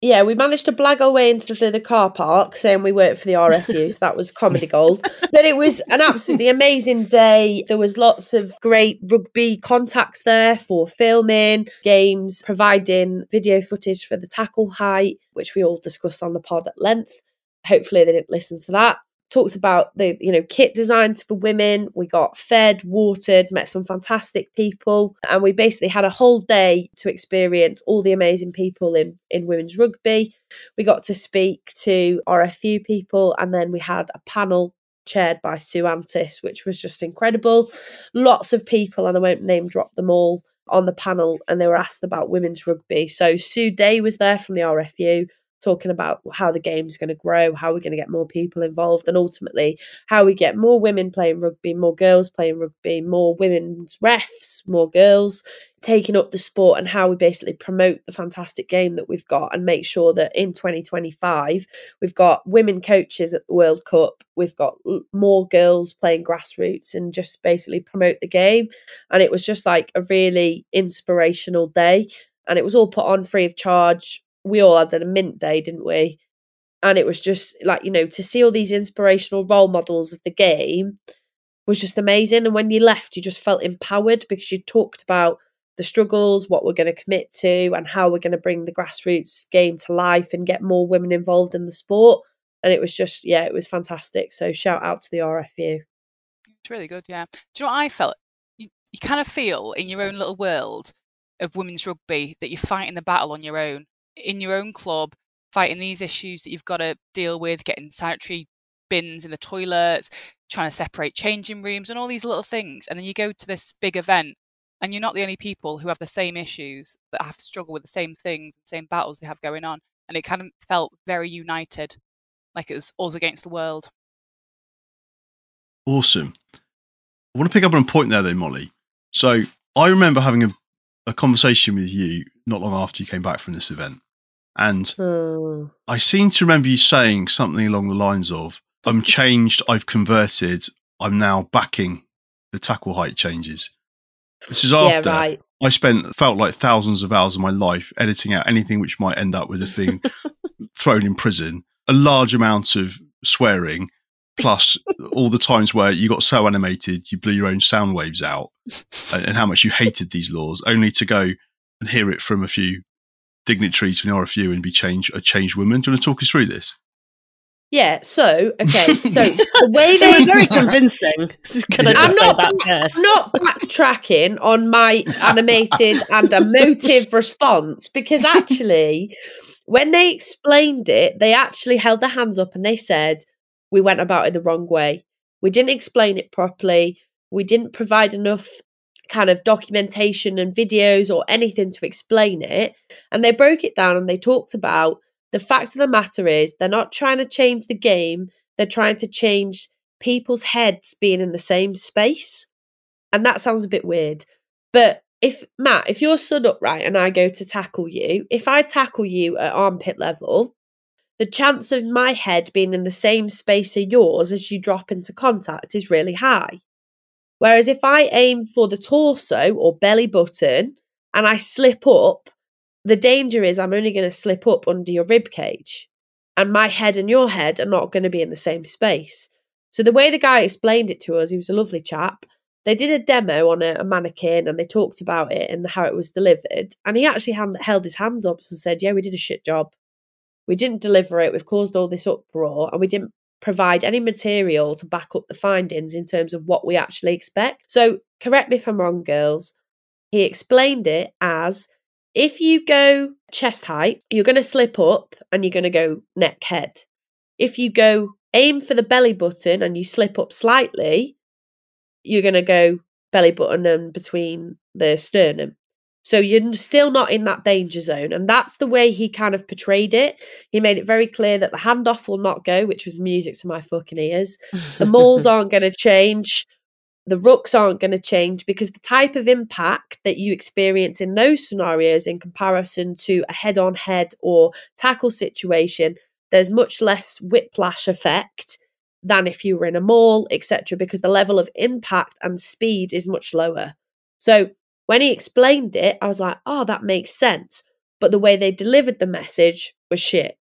Yeah, we managed to blag our way into the, the car park saying we worked for the RFU, so that was comedy gold. But it was an absolutely amazing day. There was lots of great rugby contacts there for filming, games, providing video footage for the tackle height, which we all discussed on the pod at length. Hopefully they didn't listen to that. Talked about the, you know, kit designs for women. We got fed, watered, met some fantastic people, and we basically had a whole day to experience all the amazing people in in women's rugby. We got to speak to RFU people, and then we had a panel chaired by Sue Anstiss, which was just incredible. Lots of people, and I won't name drop them all on the panel, and they were asked about women's rugby. So Sue Day was there from the RFU talking about how the game's going to grow, how we're going to get more people involved, and ultimately how we get more women playing rugby, more girls playing rugby, more women's refs, more girls taking up the sport, and how we basically promote the fantastic game that we've got and make sure that in 2025 we've got women coaches at the World Cup, we've got more girls playing grassroots, and just basically promote the game. And it was just like a really inspirational day. And it was all put on free of charge. We all had a mint day, didn't we? and it was just like you know to see all these inspirational role models of the game was just amazing and when you left you just felt empowered because you talked about the struggles what we're going to commit to and how we're going to bring the grassroots game to life and get more women involved in the sport and it was just yeah it was fantastic so shout out to the rfu It's really good, yeah. Do you know what I felt? You, you kind of feel in your own little world of women's rugby that you're fighting the battle on your own, in your own club, fighting these issues that you've got to deal with, getting sanitary bins in the toilets, trying to separate changing rooms, and all these little things. And then you go to this big event, and you're not the only people who have the same issues that have to struggle with the same things, the same battles they have going on. And it kind of felt very united, like it was us against the world. Awesome. I want to pick up on a point there, though, Molly. So I remember having a, a conversation with you not long after you came back from this event. And Hmm. I seem to remember you saying something along the lines of, I'm changed, I've converted, I'm now backing the tackle height changes. This is yeah after right I spent felt like thousands of hours of my life editing out anything which might end up with us being thrown in prison, a large amount of swearing, plus all the times where you got so animated you blew your own sound waves out, and, and how much you hated these laws, only to go and hear it from a few dignitaries from the RFU and be changed a changed woman. Do you want to talk us through this? yeah so okay so the way They they were very convincing. Can I just I'm say not- that first? I'm not backtracking on my animated and emotive response because actually, when they explained it, they actually held their hands up and they said, We went about it the wrong way. We didn't explain it properly. We didn't provide enough kind of documentation and videos or anything to explain it. And they broke it down and they talked about the fact of the matter is they're not trying to change the game, they're trying to change people's heads being in the same space. And that sounds a bit weird. But if Matt, if you're stood upright and I go to tackle you, if I tackle you at armpit level, the chance of my head being in the same space as yours as you drop into contact is really high. Whereas if I aim for the torso or belly button and I slip up, the danger is I'm only going to slip up under your rib cage, and my head and your head are not going to be in the same space. So the way the guy explained it to us, he was a lovely chap. They did a demo on a, a mannequin and they talked about it and how it was delivered. And he actually hand, held his hands up and said, "Yeah, we did a shit job. We didn't deliver it. We've caused all this uproar, and we didn't provide any material to back up the findings in terms of what we actually expect. So, correct me if I'm wrong, girls. He explained it as if you go chest height, you're going to slip up and you're going to go neck head. If you go aim for the belly button and you slip up slightly, you're going to go belly button and between the sternum. So you're still not in that danger zone. And that's the way he kind of portrayed it. He made it very clear that the handoff will not go, which was music to my fucking ears. The mauls aren't going to change. The rucks aren't going to change because the type of impact that you experience in those scenarios in comparison to a head on head or tackle situation, there's much less whiplash effect than if you were in a maul, etc., because the level of impact and speed is much lower. So when he explained it, I was like, oh, that makes sense. But the way they delivered the message was shit.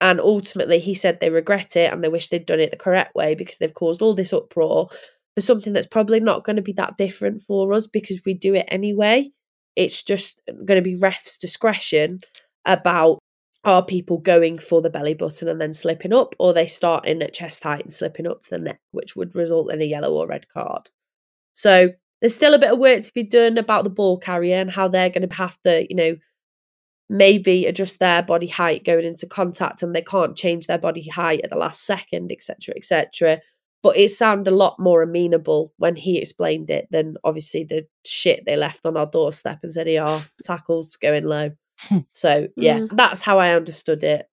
And ultimately, he said they regret it and they wish they'd done it the correct way because they've caused all this uproar for something that's probably not going to be that different for us because we do it anyway. It's just going to be refs' discretion about are people going for the belly button and then slipping up, or they starting at chest height and slipping up to the neck, which would result in a yellow or red card. So there's still a bit of work to be done about the ball carrier and how they're going to have to, you know, maybe adjust their body height going into contact and they can't change their body height at the last second, etc., etc. But it sounded a lot more amenable when he explained it than obviously the shit they left on our doorstep and said, "Yeah, tackles going low." so yeah, Mm. that's how I understood it.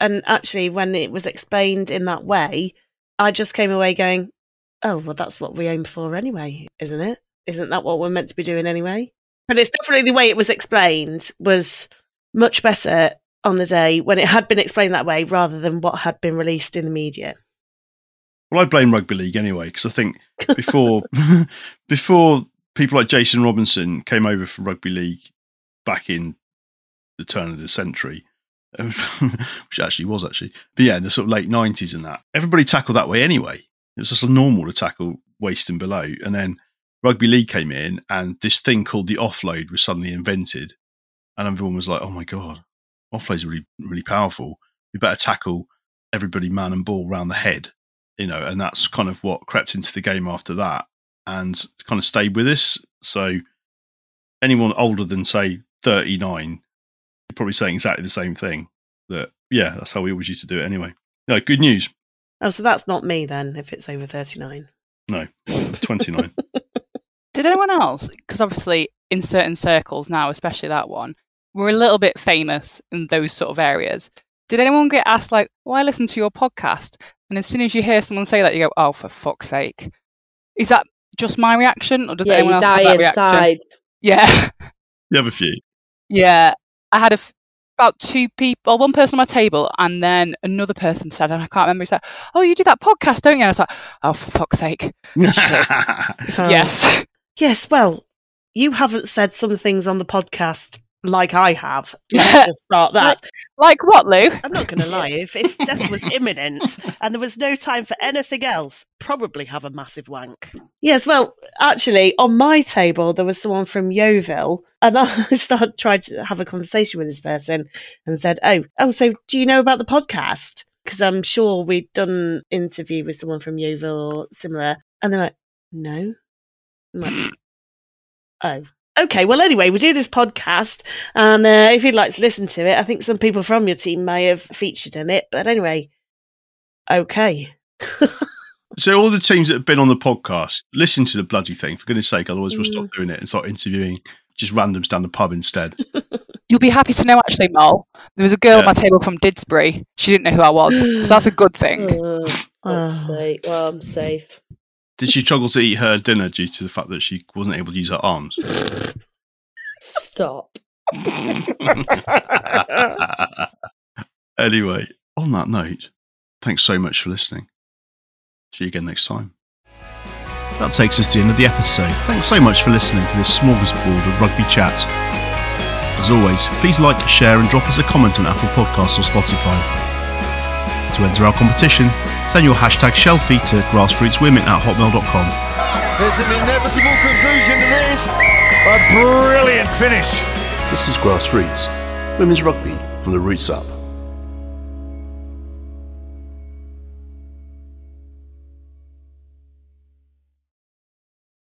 And actually, when it was explained in that way, I just came away going, oh, well, that's what we aim for anyway, isn't it? Isn't that what we're meant to be doing anyway? But it's definitely the way it was explained was much better on the day when it had been explained that way rather than what had been released in the media. Well, I blame rugby league anyway because I think before before people like Jason Robinson came over from rugby league back in the turn of the century, which actually was actually, but yeah, in the sort of late nineties and that, everybody tackled that way anyway. It was just a normal to tackle waist and below, and then rugby league came in, and this thing called the offload was suddenly invented, and everyone was like, "Oh my god, offload's really really powerful. We better tackle everybody man and ball round the head." you know, and that's kind of what crept into the game after that and kind of stayed with us. So anyone older than say 39, you're probably saying exactly the same thing. That yeah, that's how we always used to do it anyway. No, good news. Oh, so that's not me then, if it's over 39. No, 29. Did anyone else? Because obviously, in certain circles now, especially that one, we're a little bit famous in those sort of areas. Did anyone get asked, like, "Why listen to your podcast?" And as soon as you hear someone say that, you go, "Oh, for fuck's sake!" Is that just my reaction, or does yeah, anyone you else have die that reaction? inside. Yeah, you have a few. yeah. I had a f- about two people, one person on my table, and then another person said, and I can't remember. He said, "Oh, you do that podcast, don't you?" And I was like, "Oh, for fuck's sake!" Yes. Yes, well, you haven't said some things on the podcast like I have. Let's just start that. Like what, Lou? I'm not going to lie. If, if death was imminent and there was no time for anything else, probably have a massive wank. Yes, well, actually, on my table there was someone from Yeovil, and I started trying to have a conversation with this person and said, "Oh, oh, so do you know about the podcast?" Because I'm sure we'd done an interview with someone from Yeovil or similar, and they're like, "No." I'm like, oh. Okay, well, anyway, we do this podcast, and uh, if you'd like to listen to it, I think some people from your team may have featured in it. But anyway, okay. so all the teams that have been on the podcast, listen to the bloody thing for goodness sake. Otherwise, we'll Mm. stop doing it and start interviewing just randoms down the pub instead. You'll be happy to know, actually, Mol. There was a girl on Yeah. my table from Didsbury. She didn't know who I was, so that's a good thing. Oh, fuck's Ah. sake. Well, I'm safe. Did she struggle to eat her dinner due to the fact that she wasn't able to use her arms? Stop. anyway, on that note, thanks so much for listening. See you again next time. That takes us to the end of the episode. Thanks so much for listening to this smorgasbord of rugby chat. As always, please like, share, and drop us a comment on Apple Podcasts or Spotify. To enter our competition, send your hashtag Shelfie to grassrootswomen at hotmail.com. There's an inevitable conclusion to this. A brilliant finish. This is Grassroots, women's rugby from the roots up.